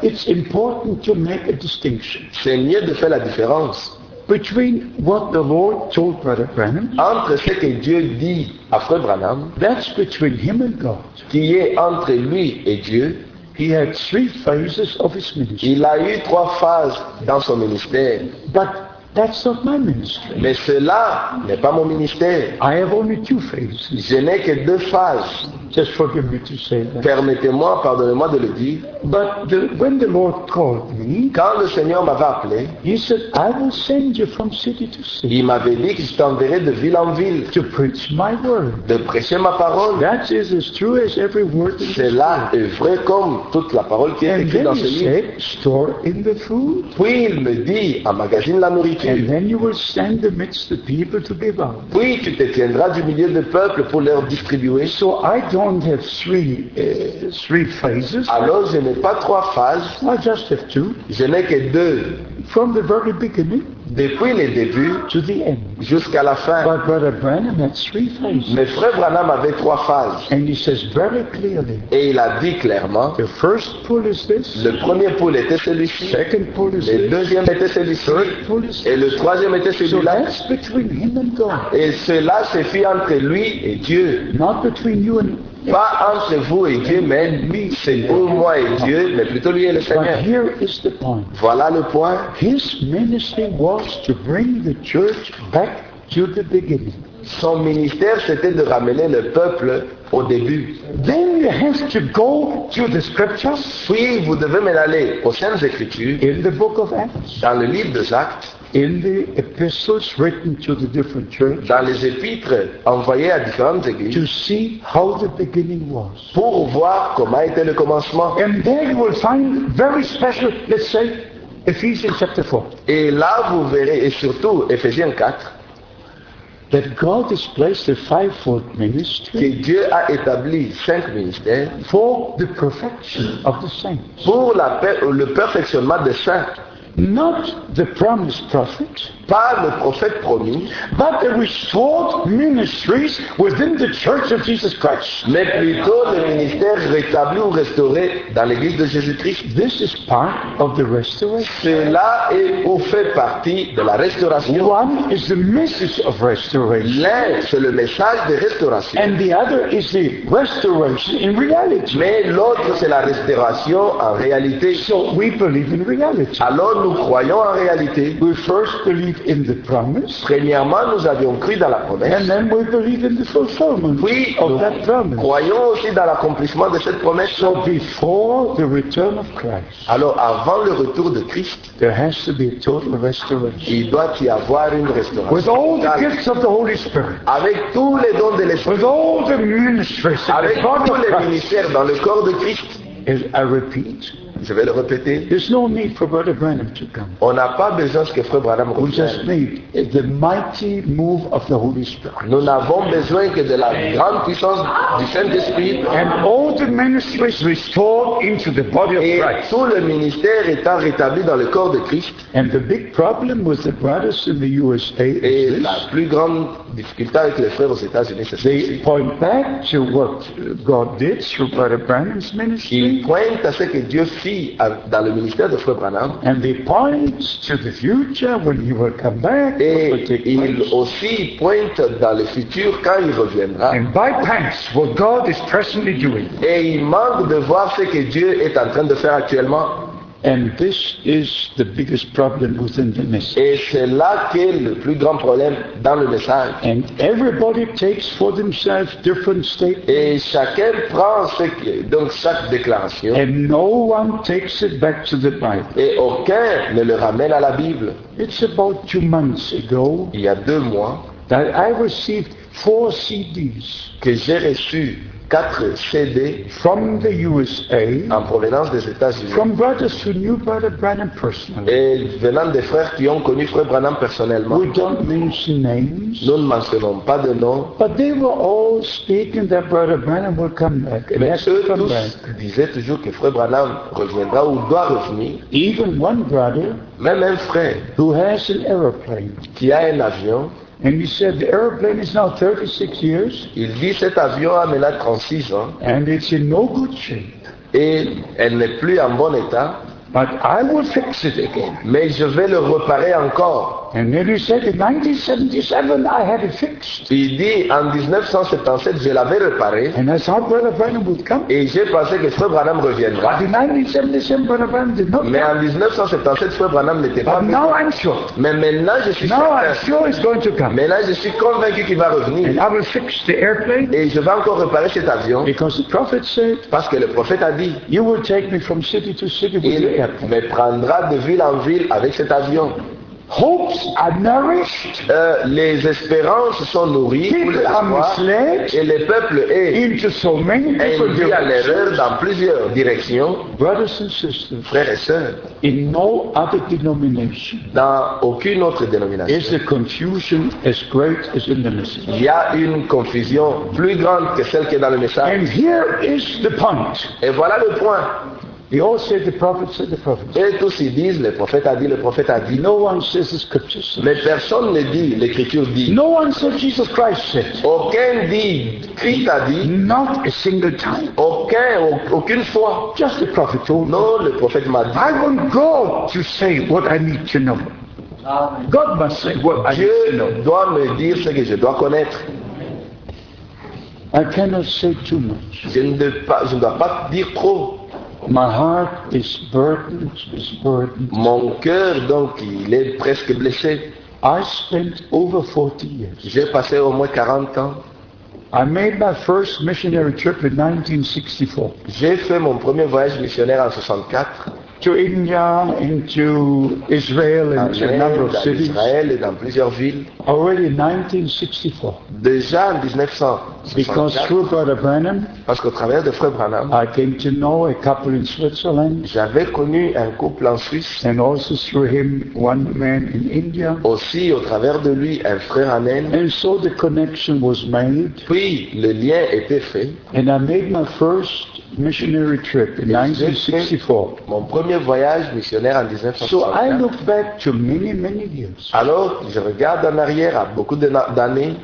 it's important to make a distinction C'est mieux de faire la différence between what the Lord told Brother Branham, entre ce que Dieu dit à Frère Branham, that's between him and God. qui est entre lui et Dieu. He had three phases of his ministry. Il a eu trois phases dans son ministère. But that's not my ministry. Mais cela n'est pas mon ministère. I have only two phases. Je n'ai que deux phases. Just forgive me to say that. Permettez-moi, pardonnez-moi de le dire. But the, when the Lord called me, Quand le Seigneur m'avait appelé, He said, I will send you from city to city il m'avait dit que je de ville en ville, to preach my word. de prêcher ma parole. That is as true as every word Cela est vrai comme toute la parole qui est écrite dans ce livre. said, store in the food. Puis il me dit, emmagasine la And then you will stand amidst the people to give out. Puis tu te tiendras du milieu du peuple pour leur distribuer. So I don't have three, uh, three phases. Alors je n'ai pas trois phases, I just have two. je n'ai que deux. From the very beginning Depuis le début to the end. jusqu'à la fin. But Brother Branham had three phases. Mais frère Branham avait trois phases. And he says very clearly, Et il a dit clairement, the first pull is this, le premier pôle était celui-ci, second pull is le this, deuxième était celui-ci, pull et le troisième était celui-là. Et cela se fit entre lui et Dieu. not between you and Pas entre vous et Dieu, mais c'est pour moi et Dieu, mais plutôt lui et le But Seigneur. here is the point. Voilà le point. His ministry was to bring the church back to the beginning. Son ministère, c'était de ramener le peuple au début. Then you have to go to the scriptures Puis, vous devez même aller aux Saintes Écritures, in the book of Acts, dans le livre de Actes, in the epistles written to the different churches, dans les épîtres envoyés à différentes to églises, see how the beginning was. pour voir comment était le commencement. And there you will find very special, let's say, Ephesians chapter 4, Et là, vous verrez, et surtout Éphésiens 4, that God has placed a fivefold que ministry Dieu a établi cinq ministères for the perfection of the saints. pour la le perfectionnement des saints. Not the promised prophets, Pas le prophète promis, but the restored ministries within the church of Jesus Christ. mais plutôt le ministère rétabli ou restauré dans l'église de Jésus-Christ. This is part of the restoration. Cela est ou fait partie de la restauration. One is the message of restoration, L'un, c'est le message de restauration. and the other is the restoration in reality. Mais l'autre, c'est la restauration en réalité. So we believe in reality. Alors nous croyons en réalité. We first believe in the promise, Premièrement, nous avions cru dans la promesse. and then we believe in the fulfillment Puis, of nous that promise. croyons aussi dans l'accomplissement de cette promesse. So before the return of Christ, Alors, avant le retour de Christ, there has to be a total restoration. il doit y avoir une With restauration. all the gifts of the Holy Spirit, Avec tous les dons de l'Esprit, with all the ministries avec tous les ministères dans le corps de Christ, As I repeat, je vais le répéter, there's no need for Brother Branham to come. on n'a pas besoin que Frère Branham We just revienne. need the mighty move of the Holy Spirit. Nous n'avons besoin que de la grande puissance du Saint-Esprit And all the restored into the body of et Christ. tout le ministère étant rétabli dans le corps de Christ. And the big problem with the brothers in the USA Et is la plus grande difficulté avec les frères aux États-Unis, c'est They point back to what God did through Brother Branham's Ils ministry, pointent à ce que Dieu dans le ministère de Frère Branham and they point to the future when he will come back. et place. aussi pointent dans le futur quand il reviendra. And bypass what God is presently doing. Et ils manquent de voir ce que Dieu est en train de faire actuellement. And this is the biggest problem within the message. Et c'est là qu'est le plus grand problème dans le message. And everybody takes for themselves different statements. Et chacun prend ce que, donc chaque déclaration And no one takes it back to the Bible. et aucun ne le ramène à la Bible. It's about two months ago Il y a deux mois that I received four CDs que j'ai reçu quatre CD from the USA en provenance des États-Unis from brothers who knew Brother Branham personally. et venant des frères qui ont connu Frère Branham personnellement. We don't mention names, Nous ne mentionnons pas de nom, but they were all speaking that Brother Branham will come back and mais eux come tous back. disaient toujours que Frère Branham reviendra ou doit revenir. Even one brother Même un frère who has an aeroplane, qui a un avion, and he said the aeroplane is now 36 years il dit cet avion a maintenant 36 ans and it's in no good shape, et elle n'est plus en bon état, but I will fix it again. mais je vais le réparer encore. And then he said, in 1977, I had it fixed. Il dit en 1977, je l'avais réparé And I thought Brother Branham would come. et j'ai pensé que Frère Branham reviendra. But in 1977, Brother Branham did not Mais en 1977, Frère Branham n'était pas venu. now I'm sure. Mais maintenant, je suis Now I'm sure he's going to come. Maintenant, je suis convaincu qu'il va revenir. And I will fix the airplane Et je vais encore réparer cet avion because the prophet said, parce que le prophète a dit, You will take me from city to city with il the airplane. me prendra de ville en ville avec cet avion. Hopes are nourished, Euh, les espérances sont nourries people are misled et le peuple est into so many different induit à l'erreur directions. dans plusieurs directions, Brothers and sisters, frères et sœurs. in no other denomination Dans aucune autre dénomination, is the confusion as great as in the message. il y a une confusion plus grande que celle qui est dans le message. And here is the point. Et voilà le point. They all say the prophet said the prophet. Et tous ils disent, le prophète a dit, le prophète a dit. No one says the scripture said. Mais personne ne dit, l'écriture dit. No one said Jesus Christ said. Aucun dit, Christ a dit, Not a single time. aucun, au- aucune fois. Just the prophet told. Non, le prophèt m'a dit. I want God to say what I need to know. God must say what I need to know. Dieu doit me dire ce que je dois connaître. I cannot say too much. Je ne, pas- je ne dois pas dire trop. My heart is burdened, is burdened. Mon cœur, donc, il est presque blessé. I spent over 40 years. J'ai passé au moins 40 ans. I made my first missionary trip in 1964 J'ai fait mon premier voyage missionnaire en 64 to India and to Israel en and to a number Inde, of en cities. Israël et dans plusieurs villes. Already in 1964. Déjà en Because 1964, through Brother Branham, parce qu'au travers de Frère Branham, I came to know a couple in Switzerland j'avais connu un couple en Suisse. and also through him one man in India. Aussi, au travers de lui, un frère en Inde. And so the connection was made Puis, le lien était fait. and I made my first missionary trip in 1964. Mon premier voyage missionnaire en So I 1964. look back to many, many years Alors, je regarde en arrière à beaucoup d'années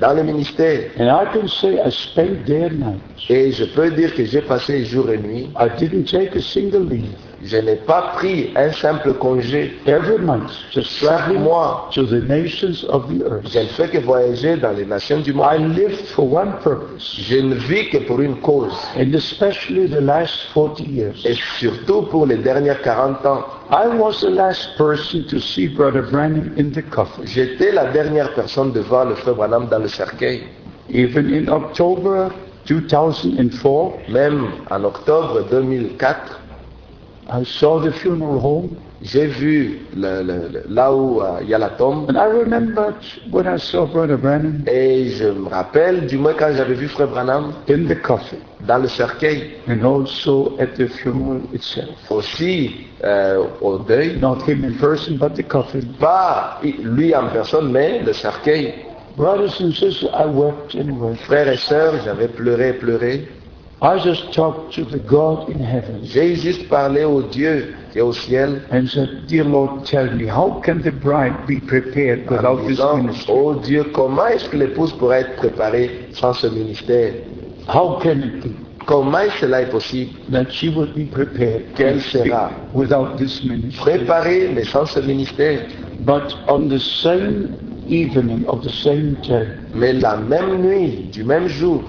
dans le ministère. And I can say I spent day and night. Et je peux dire que j'ai passé jour et nuit. I didn't take a single leave. Je n'ai pas pris un simple congé. Every month, just Chaque mois, to the nations of the earth. je ne fais que voyager dans les nations du I monde. lived for one purpose, Je ne vis que pour une cause. and especially the last 40 years. Et surtout pour les dernières 40 ans. I was the last person to see Brother Branham in the coffin. J'étais la dernière personne de voir le frère Branham dans le cercueil. Even in October 2004, Même en octobre 2004, I saw the funeral home, j'ai vu le- le- le- là où euh, il y a la tombe. and I remembered when I saw Brother Branham Et je me rappelle, du moins quand j'avais vu frère Branham in the coffin, dans le cercueil, and also at the funeral itself. aussi euh, au deuil, Not him in person, but the coffin. pas lui en personne, mais le cercueil. Brothers and sisters, I wept and wept. Frères et sœurs, j'avais pleuré, pleuré. I just talked to the God in heaven J'ai juste parlé au Dieu qui est au ciel and said, Dear Lord, tell me, how can the bride be prepared without this ministry? oh Dieu, comment est-ce que l'épouse pourrait être préparée sans ce ministère How can it be Comment cela est possible that she will be prepared Quelle sera without this ministry? Préparée, mais sans ce ministère. But on the same evening of the same day, Mais la même nuit, du même jour,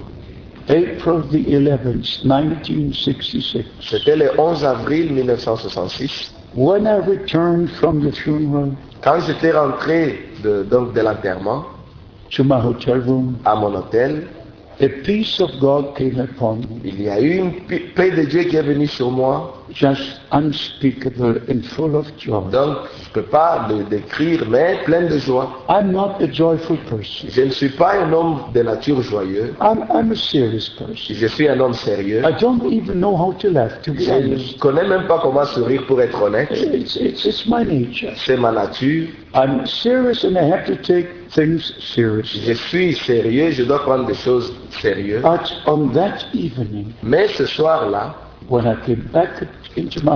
April the 11th, 1966, c'était le 11 avril 1966, when I returned from the funeral quand j'étais rentré de, donc de l'enterrement to my hotel room, à mon hôtel, a peace of God came upon me, il y a eu une paix de Dieu qui est venue sur moi. just unspeakable and full of joy. Donc, je ne peux pas le décrire, mais plein de joie. I'm not a joyful person. Je ne suis pas un homme de nature joyeux. I'm, I'm a serious person. Je suis un homme sérieux. I don't even know how to laugh, to be Je honest. ne connais même pas comment sourire pour être honnête. It's, it's, it's my nature. C'est ma nature. I'm serious and I have to take things seriously. Je suis sérieux, je dois prendre des choses sérieuses. But on that evening, Mais ce soir-là, when I came back into my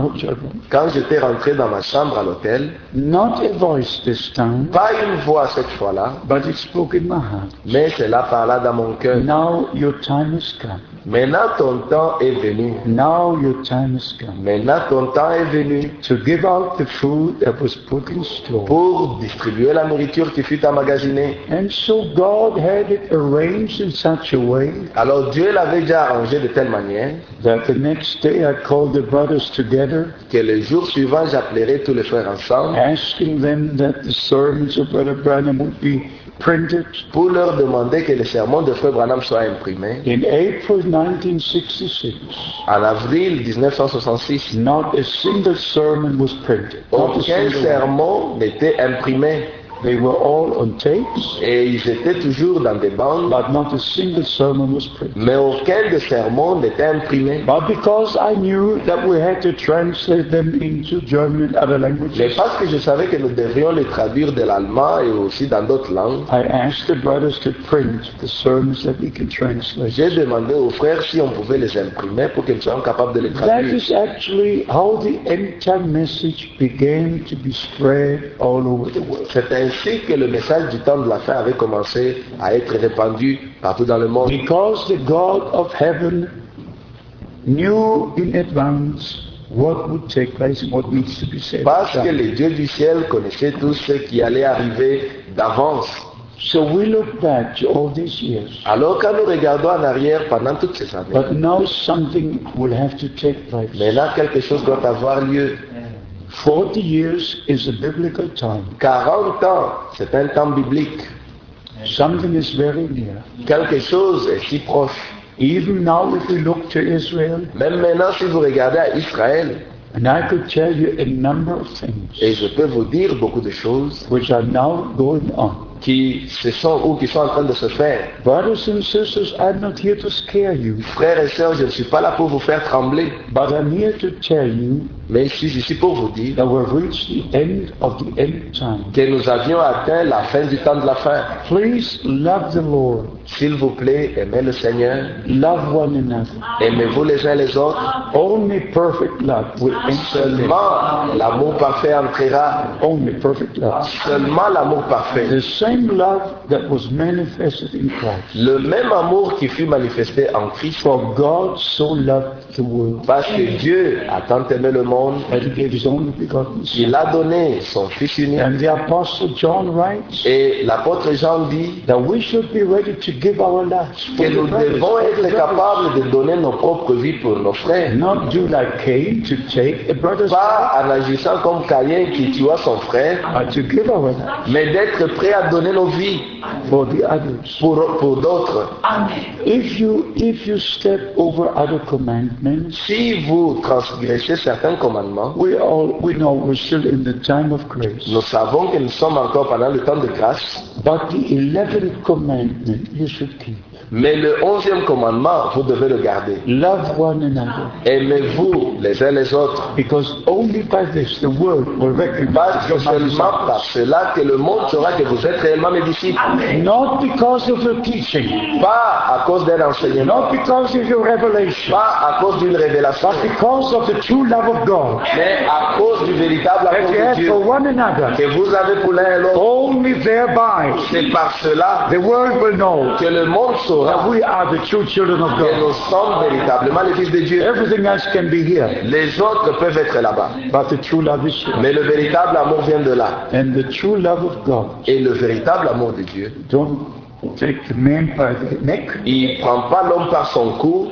quand j'étais rentré dans ma chambre à l'hôtel, not a voice this time, pas une voix cette fois-là, but it spoke in my heart. mais cela parla dans mon cœur. Now your time has come. Maintenant ton temps est venu. Now your time has come Maintenant ton temps est venu to give out the food that was put in store. pour distribuer la nourriture qui fut emmagasinée. And so God had it arranged in such a way Alors Dieu l'avait déjà arrangé de telle manière that the next day I called the brothers together, que le jour suivant, j'appellerai tous les frères ensemble asking them that the sermons of Brother Branham would be printed. pour leur demander que le sermon de frère Branham soit imprimé. In April 1966, En avril 1966, not a single sermon was printed. Aucun sermon n'était imprimé They were all on tapes, et ils étaient toujours dans des bandes, but not a single sermon was printed. mais aucun de sermons n'était imprimé. But because I knew that we had to translate them into German and other languages. Mais parce que je savais que nous devrions les traduire de l'allemand et aussi dans d'autres langues, I asked the brothers to print the sermons that we could translate. j'ai demandé aux frères si on pouvait les imprimer pour qu'ils soient capables de les traduire. is actually how the entire message began to be spread all over the world. Ainsi que le message du temps de la fin avait commencé à être répandu partout dans le monde? Because the God of heaven knew in advance what would take place and what needs to be said. Parce que les dieux du ciel connaissaient tout ce qui allait arriver d'avance. So we look back to all these years. Alors quand nous regardons en arrière pendant toutes ces années, But now something will have to take place. maintenant quelque chose doit avoir lieu. 40 years is a biblical time. 40 ans, c'est un temps biblique. Something is very near. Quelque chose est si proche. Even now, if we look to Israel, Même maintenant, si vous regardez à Israël, and I could tell you a number of things et je peux vous dire beaucoup de choses which are now going on. qui se sont ou qui sont en train de se faire. Brothers and sisters, I'm not here to scare you, Frères et sœurs, je ne suis pas là pour vous faire trembler, but I'm here to tell you mais je suis ici pour vous dire that we've reached the end of the end time. que nous avions atteint la fin du temps de la fin. Please love the Lord, S'il vous plaît, aimez le Seigneur, love one another. aimez-vous les uns les autres. Only perfect love will. Seulement l'amour parfait entrera. Only perfect love. Seulement l'amour parfait. The same love that was manifested in Christ. Le même amour qui fut manifesté en Christ. For God so loved the world Parce que Dieu a tant aimé le monde, that he gave his only begotten Son. il a donné son Fils unique. And the Apostle John writes Et l'apôtre Jean dit that we should be ready to give our lives for que the nous devons être capables de donner nos propres vies pour nos frères. Not do like Cain to take a brother's life, Pas en agissant comme Caïn qui tua son frère, but to give our lives mais d'être prêt à donner nos vies for the others. pour, pour d'autres. If you if you step over other commandments, Si vous transgressez certains commandements, we all we know we're still in the time of grace. nous savons que nous sommes encore pendant le temps de grâce, But the eleventh commandment you should keep. Mais le onzième commandement, vous devez le garder. Love one another. Aimez-vous les uns les autres. Because only by this the world will recognize Parce que seulement par cela que le monde saura que vous êtes réellement mes disciples. Not because of your teaching, Pas à cause d'un enseignement, not because of your revelation, pas à cause d'une révélation, but because of the true love of God mais à cause du véritable amour de Dieu for one another. que vous avez pour l'un et l'autre. Only thereby C'est par cela the world will know que le monde that saura we are the true children of que God. nous sommes véritablement les fils de Dieu. Everything else can be here, Les autres peuvent être là-bas. but the true love is here. Mais le véritable amour vient de là. And the true love of God, Et le véritable amour de Dieu, don't take the man by the neck. il ne prend pas l'homme par son cou,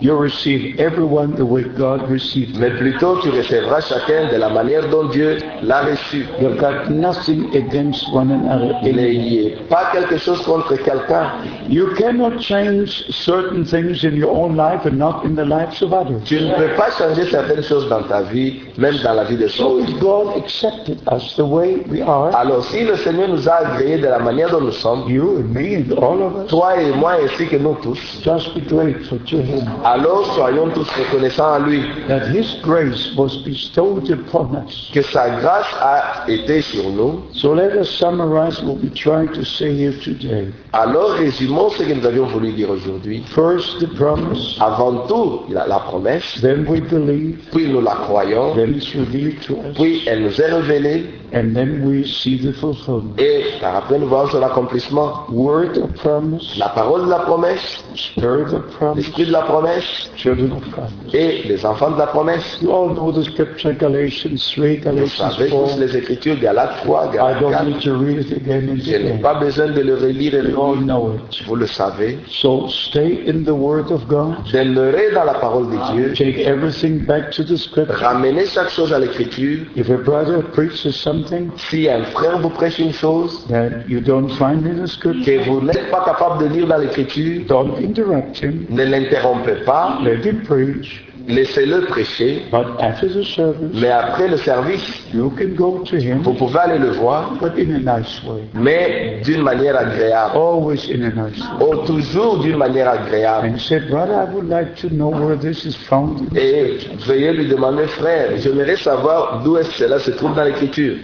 You receive everyone the way God received mais plutôt tu recevras chacun de la manière dont Dieu l'a reçu. You've got nothing against one another. Il n'y ait pas quelque chose contre quelqu'un. You cannot change certain things in your own life and not in the lives of others. Tu ne peux pas changer certaines choses dans ta vie, même dans la vie des autres. if God accepted us the way we are, Alors si le Seigneur nous a agréés de la manière dont nous sommes, you and me and all of us, toi et moi ainsi que nous tous, just be grateful to Him alors soyons tous reconnaissants à lui that His grace was bestowed upon us. que sa grâce a été sur nous. So let us summarize what we try to say here today. Alors résumons ce que nous avions voulu dire aujourd'hui. First, the promise, Avant tout, la, la promesse, then we believe, puis nous la croyons, then it's revealed to us, puis elle nous est révélée, and then we see the fulfillment. et par après nous voyons son accomplissement. Word of promise, La parole de la promesse, spirit of promise, l'esprit de la promesse, children of promise. et les enfants de la promesse. You all know the scripture, Galatians 3, Vous Galatians savez tous 4. les Écritures, Galates 3, I Galates don't 4. need to read it again and Je n'ai pas besoin de le relire et le it. Vous le savez. So stay in the Word of God. Demeurez dans la parole de Dieu. Take everything back to the Scripture. Ramenez chaque chose à l'Écriture. If a brother preaches something Si un frère vous prêche une chose that you don't find in the Scripture, que vous n'êtes pas capable de lire dans l'Écriture, don't interrupt him. ne l'interrompez pas. Let him preach. Laissez-le prêcher. But after the service, Mais après le service, you can go to him, vous pouvez aller le voir, but in a nice way. mais d'une manière agréable. Always in a nice way. Oh, toujours d'une manière agréable. And say, brother, I would like to know where this is found. in the Et Scripture." veuillez lui demander, frère, j'aimerais savoir d'où est-ce que cela se trouve dans l'Écriture.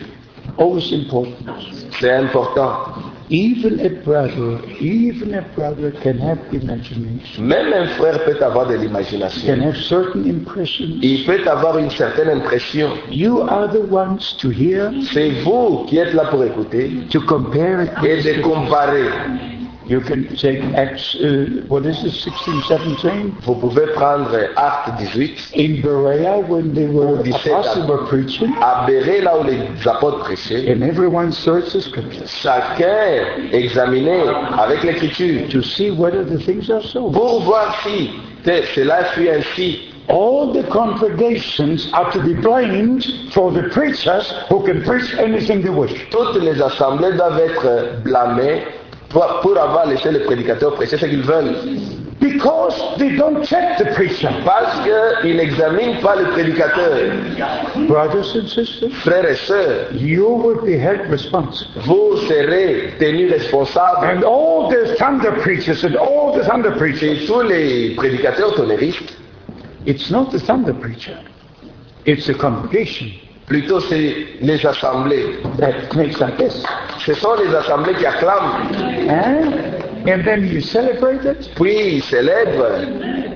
Always important. C'est important. Even a brother, even a brother can have imagination, Même un frère peut avoir de l'imagination. can have certain impressions. Il peut avoir une certaine impression. You are the ones to hear, C'est vous qui êtes là pour écouter to compare it. et de comparer. You can take Acts, uh, what is it, 16, 17? Vous pouvez prendre Acte 18, In Berea, when they were, Oh, apostles were preaching, à Béret, là où les apôtres prêchaient. and everyone searched the scriptures Chacun examinait avec l'Écriture to see whether the things are so. pour voir si cela fut ainsi all the congregations are to be blamed for the preachers who can preach anything they wish. Toutes les assemblées doivent être blâmées pour, pour avoir laissé les prédicateurs prêcher ce qu'ils veulent. Because they don't check the preacher. Parce qu'ils n'examinent pas le prédicateur. Brothers and sisters, Frères et sœurs, you will be held responsible. vous serez tenus responsables. And all the thunder preachers and all the thunder preachers, Et tous les prédicateurs tonnéristes, it's not the thunder preacher, it's the congregation plutôt c'est les assemblées. Ce sont les assemblées qui acclament, Eh? And then you celebrate it, puis ils célèbrent.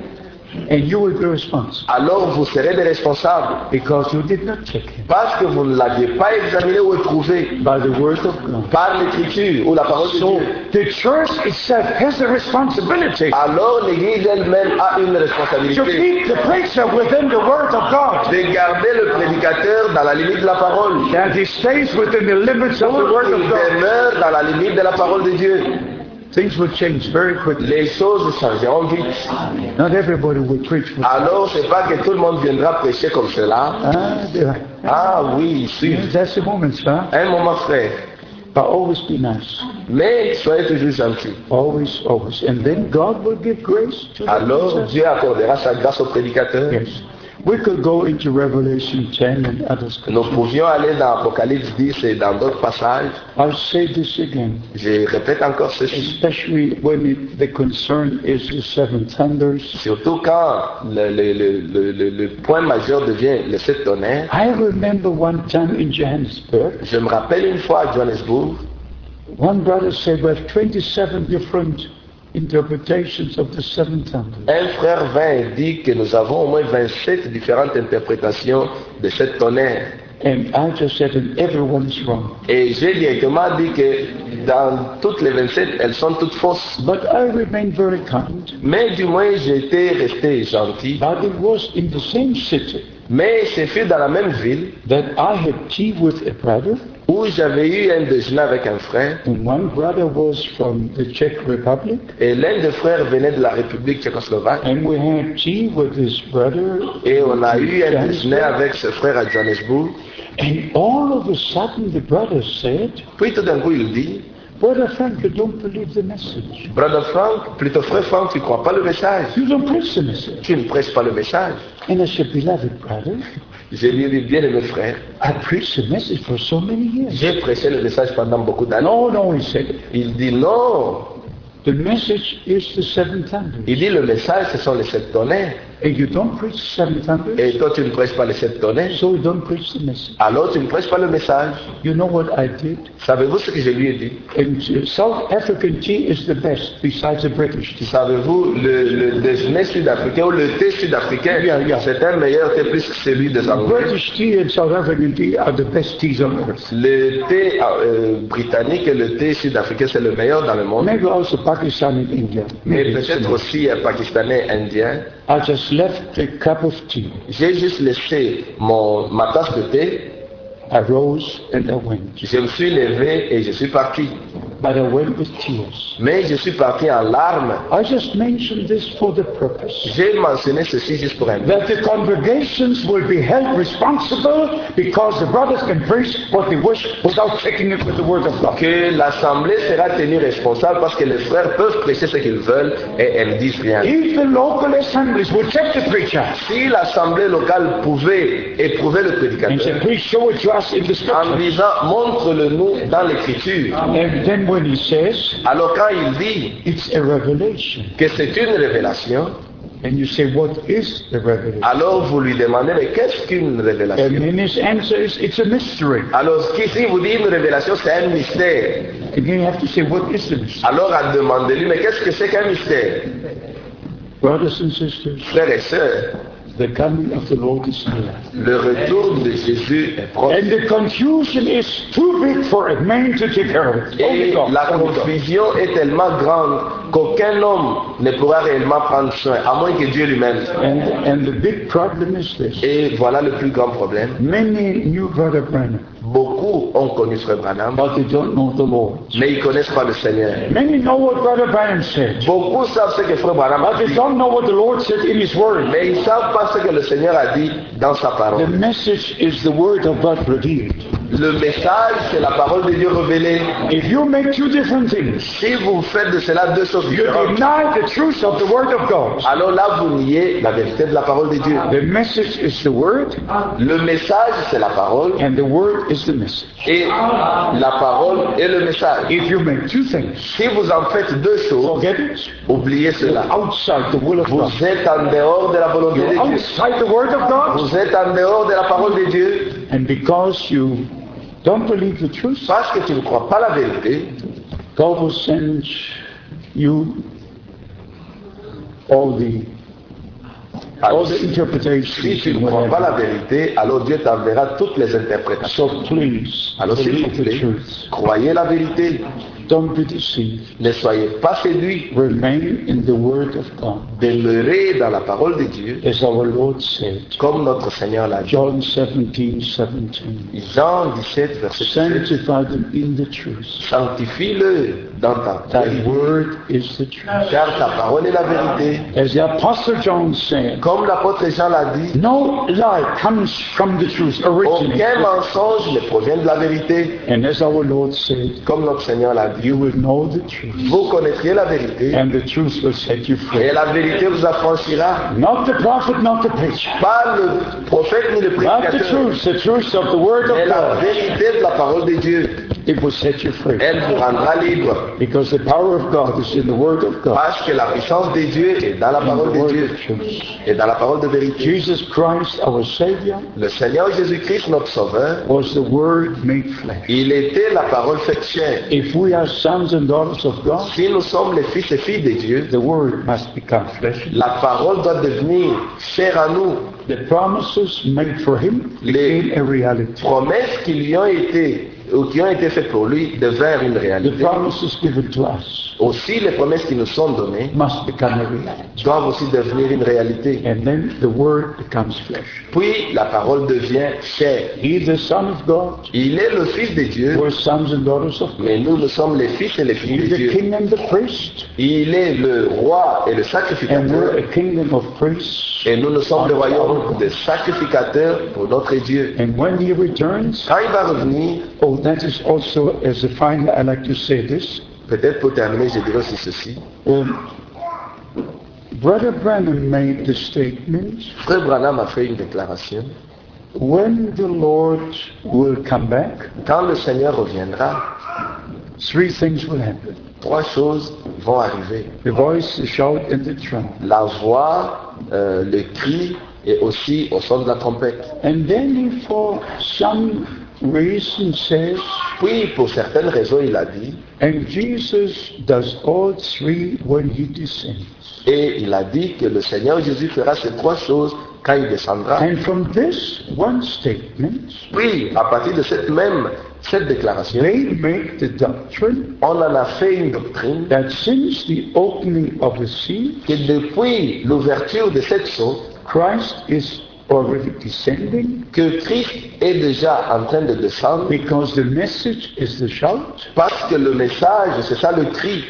And you will be responsible Alors vous serez des responsables. because you did not check him Parce que vous ne l'aviez pas examiné ou éprouvé by the word of God. par l'écriture ou la parole de So Dieu. the church itself has a responsibility Alors l'Église elle-même a une to responsabilité keep the preacher within the word of God. de garder le prédicateur dans la limite de la parole. That he stays within the limits of the Pour word qu'il of God. demeure dans la limite de la parole de Dieu. Things will change very quickly. Les choses changeront vite. Not everybody will preach Alors c'est pas que tout le monde viendra prêcher comme cela. Ah, there- Ah oui, si. That's the moment, sir. Un moment frère. But always be nice. Mais soyez toujours gentils. Always, always. And then God will give grace to Alors. Dieu accordera sa grâce au prédicateur. Yes. We could go into Revelation 10 and others. Nous pouvions aller dans Apocalypse 10 et dans d'autres passages. I'll say this again, Je répète encore ceci. especially when it, the concern is the seven thunders. Surtout quand le, le- le- le- le- point majeur devient le sept tonnerres. I remember one time in Johannesburg, Je me rappelle une fois à Johannesburg, one brother said, we have 27 different interpretations of the seven thunders. un frère vint et dit que nous avons au moins 27 différentes interprétations de cette tonnerre. And I just said, everyone's wrong. Et j'ai directement dit que dans toutes les 27, elles sont toutes fausses. But I remained very kind. Mais du moins, j'étais resté gentil. But it was in the same city Mais ce fut dans la même ville that I had tea with a brother, où j'avais eu un déjeuner avec un frère. and one brother was from the Czech Republic, Et l'un des frères venait de la République tchécoslovaque. and we had tea with his brother. Et on a eu un déjeuner avec ce frère à Johannesburg. And all of a sudden the brother said, Puis tout d'un coup, il dit, Brother Frank, you don't believe the message. Brother Frank, plutôt frère Frank, tu ne crois pas le message? You don't preach the message. Tu ne prêches pas le message. And I said, Beloved brother, J'ai lui dit, bien aimé frère, I preached the message for so many years. j'ai prêché le message pendant beaucoup d'années. No, no, he said, Il dit non. the message is the seven thunders. Il dit le message, ce sont les sept tonnerres. And you don't preach seven Et toi, tu ne prêches pas les sept tonnerres. so you don't preach the message. Alors, tu ne prêches pas le message. You know what I did? Savez-vous ce que je lui ai dit? And South African tea is the best besides the British tea. Savez-vous, le, le déjeuner sud-africain ou le thé sud-africain, Yeah, yeah. c'est un meilleur thé plus que celui des Anglais. British tea and South African tea are the best teas on earth. Le thé euh, britannique et le thé sud-africain, c'est le meilleur dans le monde. Maybe also Pakistan and India. Mais peut-être aussi un pakistanais indien. I just left a cup of tea. J'ai juste laissé mon, ma tasse de thé, I rose and I went. je me suis levé et je suis parti. But I went with tears. Mais je suis parti en larmes. I just mentioned this for the purpose J'ai mentionné ceci juste pour un but. that the congregations will be held responsible because the brothers can preach what they wish without checking it with the word of God. Que l'assemblée sera tenue responsable parce que les frères peuvent prêcher ce qu'ils veulent et elles ne disent rien. If the local assemblies would check the preacher Si l'assemblée locale pouvait éprouver le and prédicateur say, please show it to us in the en disant montre-le nous dans l'écriture, And then when he says, alors quand il dit it's a revelation. que c'est une révélation, And you say, what is the revelation? alors vous lui demandez mais qu'est-ce qu'une And révélation then his answer is, it's a mystery. Alors qu'ici vous dites une révélation c'est un mystère. And then you have to say, what is the mystery? Alors à demander lui mais qu'est-ce que c'est qu'un mystère? Brothers and sisters, Frères et sœurs, the coming of the Lord is near. le retour de Jésus est proche. And the confusion is too big for a man to take care of it. Et la confusion est tellement grande qu'aucun homme ne pourra réellement prendre soin, à moins que Dieu lui-même. The. Et voilà le plus grand problème. Many knew Brother Branham. Beaucoup ont connu Frère Branham, but they don't know the Lord. mais ils connaissent pas le Seigneur. Many know what Brother Branham said, Beaucoup savent ce que Frère Branham a but they dit, don't know what the Lord said in His Word. mais ils savent pas ce que le Seigneur a dit dans sa The parole. message is the Word of God revealed. Le message, c'est la parole de Dieu révélée. If you make two different things, Si vous faites de cela deux choses you différentes, deny the truth of the Word of God. alors là, vous niez la vérité de la parole de Dieu. The message is the Word, Le message, c'est la parole, and the Word is the message. et la parole est le message. If you make two things, Si vous en faites deux choses, oubliez cela. outside the will of God. Vous êtes en dehors de la volonté de Dieu. the Word of God. Vous êtes en dehors de la parole de Dieu And because you don't believe the truth, parce que tu ne crois pas la vérité. God will send you all the all Alors, si tu ne crois pas la vérité, alors Dieu t'enverra toutes les interprétations. So please Alors s'il vous plaît, croyez la vérité. Don't be deceived. Ne soyez pas séduits. Remain in the Word of God. Demeurez dans la parole de Dieu, As our Lord said, comme notre Seigneur l'a dit. John 17, 17. Jean 17, verset 17. Sanctify them in the truth. Sanctifie-le dans ta Thy vérité, word is the truth. car ta parole est la vérité. As the Apostle John said, Comme l'apôtre Jean l'a dit, no lie comes from the truth aucun originally. mensonge ne provient de la vérité. And as our Lord said, Comme notre Seigneur l'a dit, you will know the truth, vous connaîtrez la vérité and the truth will set you free. et la vérité vous affranchira. Not the prophet, not the preacher, Pas le prophète ni le not the prédicateur, truth, the truth of the Word mais of la God. vérité de la parole de Dieu. It will set you free. Elle vous rendra libre. Because the power of God is in the Word of God, Parce que la puissance de Dieu est dans la in parole the de Dieu et dans la parole de vérité. Jesus Christ, our Savior, Le Seigneur Jésus-Christ, notre Sauveur, was the Word made flesh. il était la parole faite chair. If we are sons and daughters of God, Si nous sommes les fils et filles de Dieu, the Word must become flesh. la parole doit devenir chair à nous. The promises made for Him Les became a reality. promesses qui lui ont été ou qui ont été faites pour lui devinrent une The réalité. promises given to us Aussi, les promesses qui nous sont données must become a reality. doivent aussi devenir une réalité. And then the Word becomes flesh. Puis, la parole devient chair. He, the Son of God, Il est le Fils de Dieu, we're sons and daughters of God. mais nous, nous sommes les fils et les filles de the Dieu. King and the priest, Il est le roi et le and we're sacrificateur. a kingdom of priests. Et nous, nous sommes le royaume de sacrificateurs pour notre Dieu. And when He returns, Quand il va revenir, oh, that is also, as a final, I like to say this. peut-être pour terminer, je dirais aussi ceci. Um, Brother Branham made the statement, Frère Branham a fait une déclaration. when the Lord will come back, Quand le Seigneur reviendra, three things will happen. trois choses vont arriver. The voice, the shout, and the trump. La voix, euh, le cri et aussi au son de la trompette. And then he, for some reason, says, Puis, pour certaines raisons, il a dit, and Jesus does all three when he descends. et il a dit que le Seigneur Jésus fera ces trois choses quand il descendra. And from this one statement, Puis, à partir de cette même cette déclaration, they make the doctrine on en a fait une doctrine that since the opening of the sea, que depuis l'ouverture de cette chose, Christ is already descending que Christ est déjà en train de descendre because the message is the shout. parce que le message, c'est ça le cri.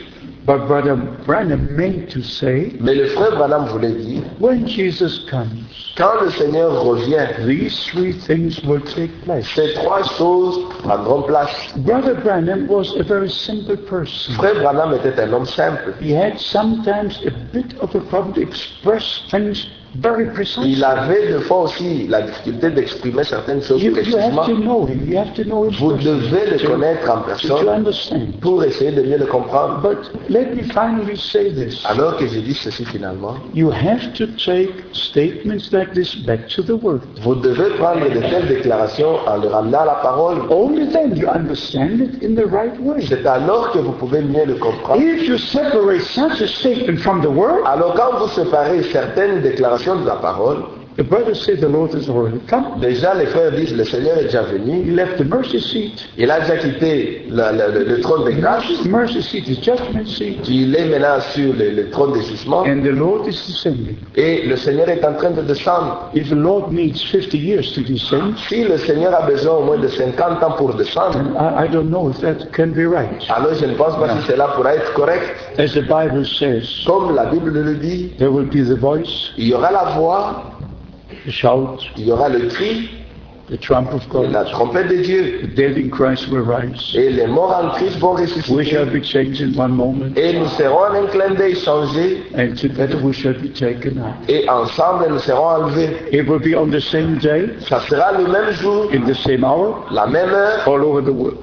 But Brother Branham meant to say, Mais le frère Branham voulait dire, when Jesus comes, quand le Seigneur revient, these three things will take place. ces trois choses prendront place. Brother Branham was a very simple person. Frère Branham était un homme simple. He had sometimes a bit of a problem to express things very. Il avait de fois aussi la difficulté d'exprimer certaines choses You, you have précisément. to know him. You have to know him Vous devez le connaître en personne pour essayer de mieux le comprendre. But let me finally say this. Alors que je dis ceci finalement, You have to take statements like this back to the Word. vous devez prendre de telles déclarations en le ramenant à la parole. Only then you understand it in the right way. C'est alors que vous pouvez mieux le comprendre. If you separate such a statement from the Word, Alors quand vous séparez certaines déclarations de la parole, The brothers say the Lord has already come. Déjà, les frères disent, le Seigneur est déjà venu. He left the mercy seat. Il a déjà quitté la- la- le, le trône de grâce. The mercy seat is judgment seat. Il est maintenant sur le, le trône de jugement. And the Lord is descending. Et le Seigneur est en train de descendre. If the Lord needs 50 years to descend, Si le Seigneur a besoin au moins de 50 ans pour descendre, I, I don't know if that can be right. alors je ne pense pas si cela pourra être correct. As the Bible says, Comme la Bible le dit, there will be the voice, il y aura la voix, the shout, il y aura le cri, the trump of et la God. trompette de Dieu. The dead in Christ will rise. Et les morts en Christ vont We shall be changed in one moment, Et nous serons en un clin d'œil changés. and together we shall be taken up. Et ensemble, nous serons enlevés. It will be on the same day, Ça sera le même jour, in the same hour, la même heure, all over the world.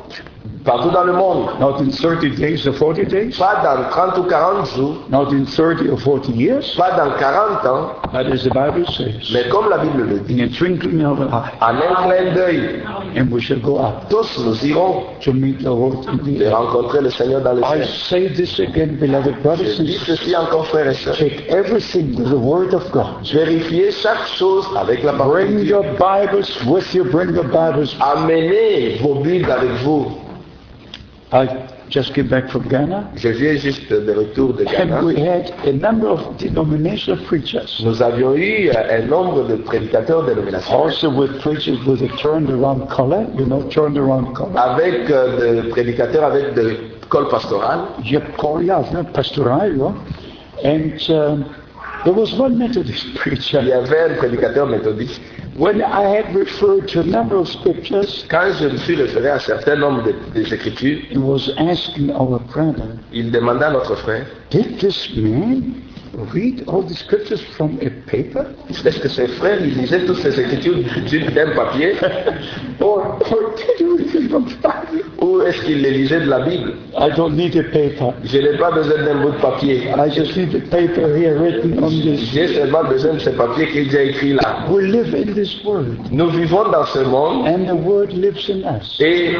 Partout dans le monde. Not in 30 days or 40 days, Pas dans 30 ou 40 jours, not in 30 or 40 years, pas dans 40 ans, but as the Bible says, mais comme la Bible le dit, in a twinkling of an eye, en un clin d'œil, and we shall go up tous nous irons to meet the Lord in the de air. rencontrer le Seigneur dans le I ciel. say this again, beloved brothers Je and dis sisters. ceci encore, frères et sœurs. Take everything with the Word of God. Vérifiez chaque chose avec la parole Bring your Bibles with you. Bring your Bibles. Amenez vos Bibles avec vous. I just came back from Ghana, Je viens juste de retour de Ghana. and we had a number of denominational preachers. Nous avions eu euh, un nombre de prédicateurs dénominationnels Also with preachers with a turned around collar, you know, turned around collar. avec euh, des prédicateurs avec de col pastoral. Not pastoral, know. And um, there was one Methodist preacher. Il y avait un prédicateur méthodiste. When I had referred to a number of scriptures, Quand je me suis référé à un certain nombre de- des Écritures, he was asking our brother, il demanda à notre frère, Did this man read all the scriptures from a paper? est-ce que ses frères ils lisaient toutes ces Écritures d'un papier [laughs] Or, or did he read from the Bible? ou est-ce qu'il les lisait de la Bible? I don't need a paper. Je n'ai pas besoin d'un bout de papier. I just need a paper here written on this. J'ai seulement besoin de ce papier qui est déjà écrit là. We live in this world, Nous vivons dans ce monde and the word lives in us. et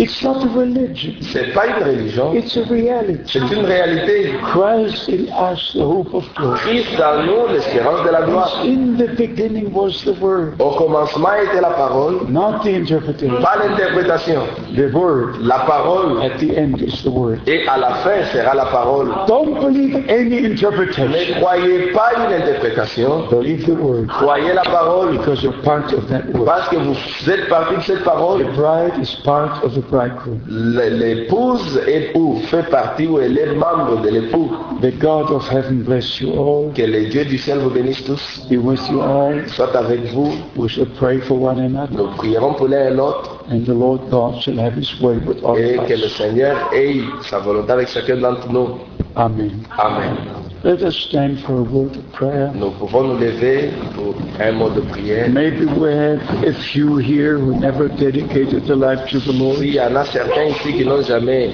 It's not a religion, c'est pas une religion, it's a reality. c'est une réalité. Christ in us, the hope of glory. Christ dans nous, l'espérance de la gloire. In the beginning was the Word, Au commencement était la parole, not the interpretation. pas l'interprétation. The Word. La parole At the end is the Word. et à la fin sera la parole. Don't believe any Ne interpretation. croyez pas une interprétation, Believe the Word, croyez la parole because you're part of that Word. parce que vous êtes partie de cette parole. The bride is part of the L'épouse est ou fait partie ou elle est membre de l'époux. The God of heaven bless you all. Que les dieux du ciel vous bénissent tous, Be with you all. soit avec vous. We shall pray for one another, Nous prierons pour l'un et l'autre and the Lord God shall have His way with all et que le. Seigneur ait sa volonté avec chacun d'entre nous. Amen. Amen. Let us stand for a word of prayer. Nous pouvons nous lever pour un mot de prière. Maybe we have a few here who never dedicated their life to the Lord. S'il y en a certains ici qui n'ont jamais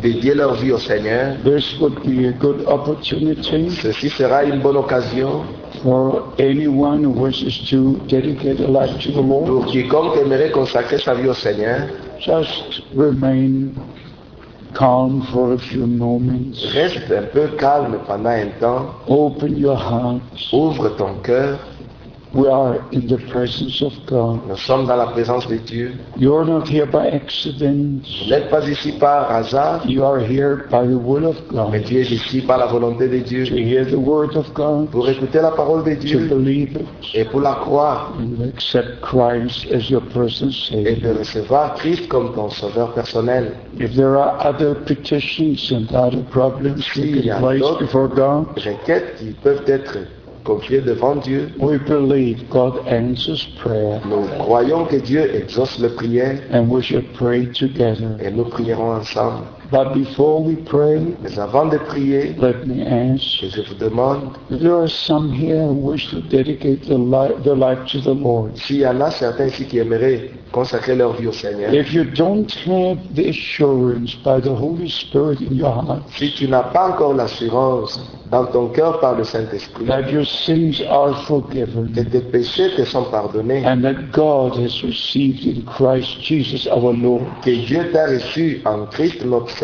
dédié leur vie au Seigneur, This would be a good opportunity ceci sera une bonne occasion for anyone who wishes to dedicate a life to the Lord. pour quiconque aimerait consacrer sa vie au Seigneur. Just remain calm for a few moments. Reste un peu calme pendant un temps. Open your heart. Ouvre ton cœur. We are in the presence of God. Nous sommes dans la présence de Dieu. You're not here by accident. Vous n'êtes pas ici par hasard, You are here by the will of mais God. tu es ici par la volonté de To Dieu. hear the word of God, Pour écouter la parole de to Dieu believe it, et pour la croire and accept Christ as your personal et de recevoir Christ comme ton sauveur personnel. If there are other petitions and other problems you can place before God, Requêtes qui peuvent être confiées devant Dieu. we believe God answers prayer, Nous croyons que Dieu exauce les prières and we should pray together. et nous prierons ensemble. But before we pray, Mais avant de prier, let me ask, je vous demande there are some here who wish to dedicate their life, their life to the Lord. s'il y en a certains ici qui aimeraient consacrer leur vie au Seigneur. If you don't have the assurance by the Holy Spirit in your heart Si tu n'as pas encore l'assurance dans ton cœur par le Saint-Esprit that your sins are que forgiven tes péchés te sont pardonnés, and that God has received in Christ Jesus our Lord que Dieu t'a reçu en Christ notre Seigneur,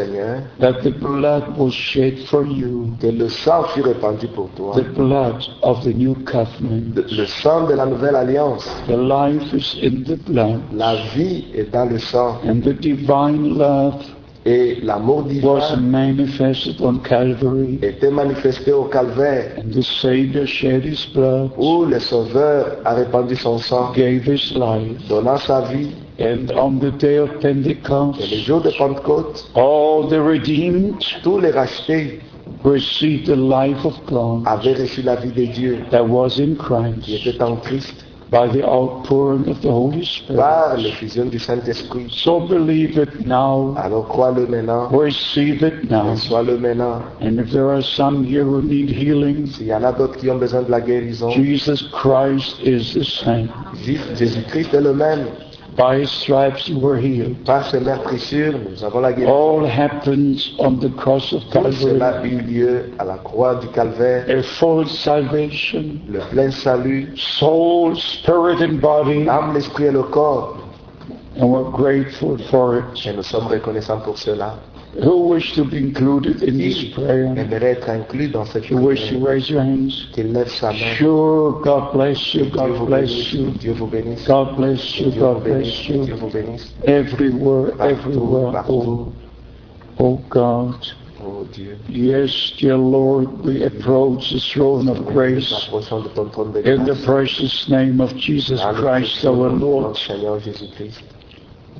that the blood was shed for you, que le sang fut répandu pour toi. the blood of the new covenant. Le sang de la nouvelle alliance. The life is in the blood, La vie est dans le sang. and the divine love Et l'amour was divin manifested on Calvary, était manifesté au calvaire, and the Savior shed his blood, où le Sauveur a répandu son sang, gave his life, donnant sa vie. And on the day of Et le Pentecost, jour de Pentecôte, all the redeemed tous les rachetés received the life of God avaient reçu la vie de Dieu that was in qui Christ était en Christ by the outpouring of the Holy Spirit. par l'effusion du Saint-Esprit. So believe it now, Alors crois-le maintenant, receive it now, reçois-le maintenant. and if there are some here who need healing, S'il y en a d'autres qui ont besoin de la guérison, Jesus Christ is the same. Jésus-Christ est le même. By his stripes you were healed. All happens on the cross of Calvary. A full salvation, Le plein salut, soul, spirit, and body, l'âme, l'esprit et le corps. and we're grateful for it. Et nous sommes reconnaissants pour cela. Who wish to be included in this Qui prayer? aimerait être inclus dans cette You wish to prière raise your hands? Qu'il lève sa main. Sure, God bless you, Dieu God vous bless bénisse. you, Dieu vous bénisse. God bless you, Dieu vous God bénisse. bless you. Dieu vous bénisse. Everywhere, Partout, everywhere. partout. Oh, oh God. Oh Dieu. Yes, dear Lord, we approach the throne of Nous grace approchons de ton trône de in the grâce. precious name of Jesus Dans le Christ précieux our nom de Lord.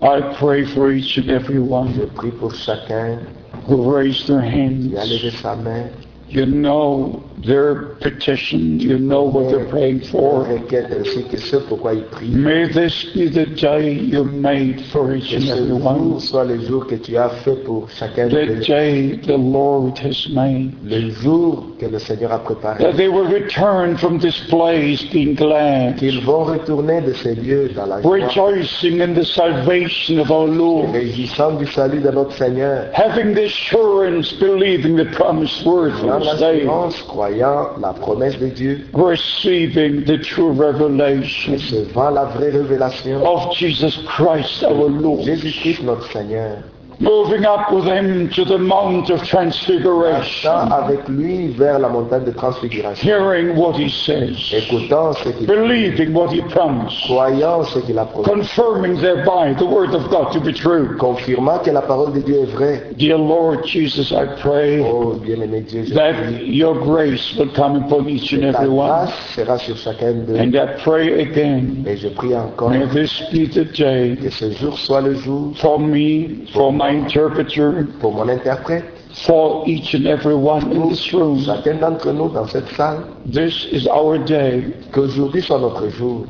Notre Seigneur Jésus-Christ. I pray for each and every Je one prie pour chacun who raised their qui a hands. Levé sa main. You know their petition. You know what they're praying Pour for. requête ainsi que ce pourquoi il prie. May this be the day you made for each Que and ce every jour one. soit le jour que tu as fait pour chacun The de day the Lord has made. Le jour que le Seigneur a préparé. That they will return from this place being glad, Qu'ils vont retourner de ces lieux dans la joie. rejoicing in the salvation of our Lord. Réjouissant du salut de notre Seigneur. having the assurance, believing the promised word L'assurance, croyant la promesse de Dieu. receiving the true revelation Recevant la vraie révélation. of Jesus Christ our Lord, Jésus-Christ notre Seigneur. Moving up with him to the Mount of Transfiguration, avec lui vers la montagne de transfiguration. hearing what he says, Écoutant ce qu'il believing what he promised, croyant ce qu'il a promis. confirming thereby the word of God to be true. Confirmant que la parole de Dieu est vraie. Dear Lord Jesus, I pray Oh bien-aimé Dieu, je that prie. your grace will come upon each and every one. sera sur chacun d'eux. And I pray again Et je prie encore May this be the day que ce jour soit le jour for me, for my interpreter, pour mon interprète, for each and every one in this room. chacun d'entre nous dans cette salle, This is our day, qu'aujourd'hui soit notre jour,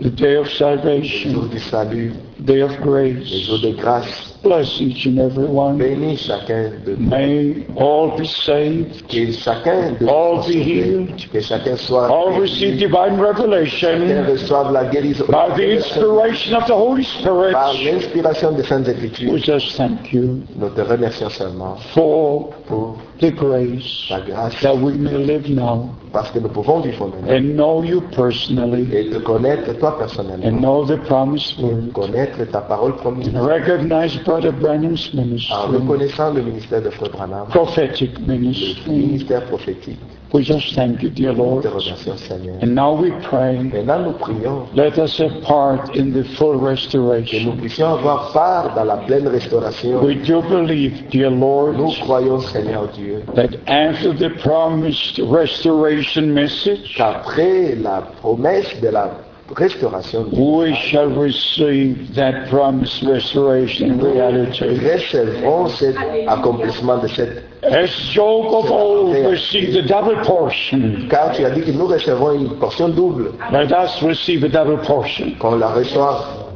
the day of le jour salvation, du salut, day of le grace. jour de grâce. Bless each and every one. Bénis chacun de nous. May all be saved, Que chacun de nous all be healed, Que chacun soit all receive divine chacun revelation reçoive la guérison. By the inspiration of the Holy Spirit. par l'inspiration des Saintes Écritures. We just thank you Nous te remercions seulement for pour the grace ta grâce that we may live now. Parce que nous pouvons vivre maintenant. And know you personally. Et te connaître toi personnellement, and know the promised word. connaître ta parole promise. Recognize Brother Branham's en ministry, ah, reconnaissant le ministère de Frère Branham, prophetic le ministry. ministère prophétique. We just thank you, dear Lord. te remercions Seigneur. And now we pray, Maintenant nous prions let us have part in the full que nous restoration. puissions avoir part dans la pleine restauration. We do believe, dear Lord, Nous croyons Seigneur Dieu that after the promised restoration message, qu'après la promesse de la restauration, we shall receive that promised restoration in reality. recevrons cet accomplissement de cette As Job of old received a double portion, car tu as dit que nous recevrons une portion double let us receive a double portion. qu'on la reçoive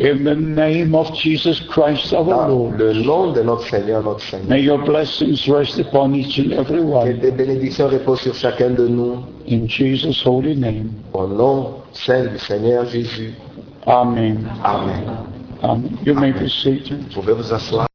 In the name of Jesus Christ our dans Lord. le nom de notre Seigneur, notre Seigneur. May your blessings rest upon each and every Que one. tes bénédictions reposent sur chacun de nous In Jesus' holy name. au nom saint du Seigneur Jésus. Amen. Amen. Amen. You may be seated. Vous pouvez vous asseoir.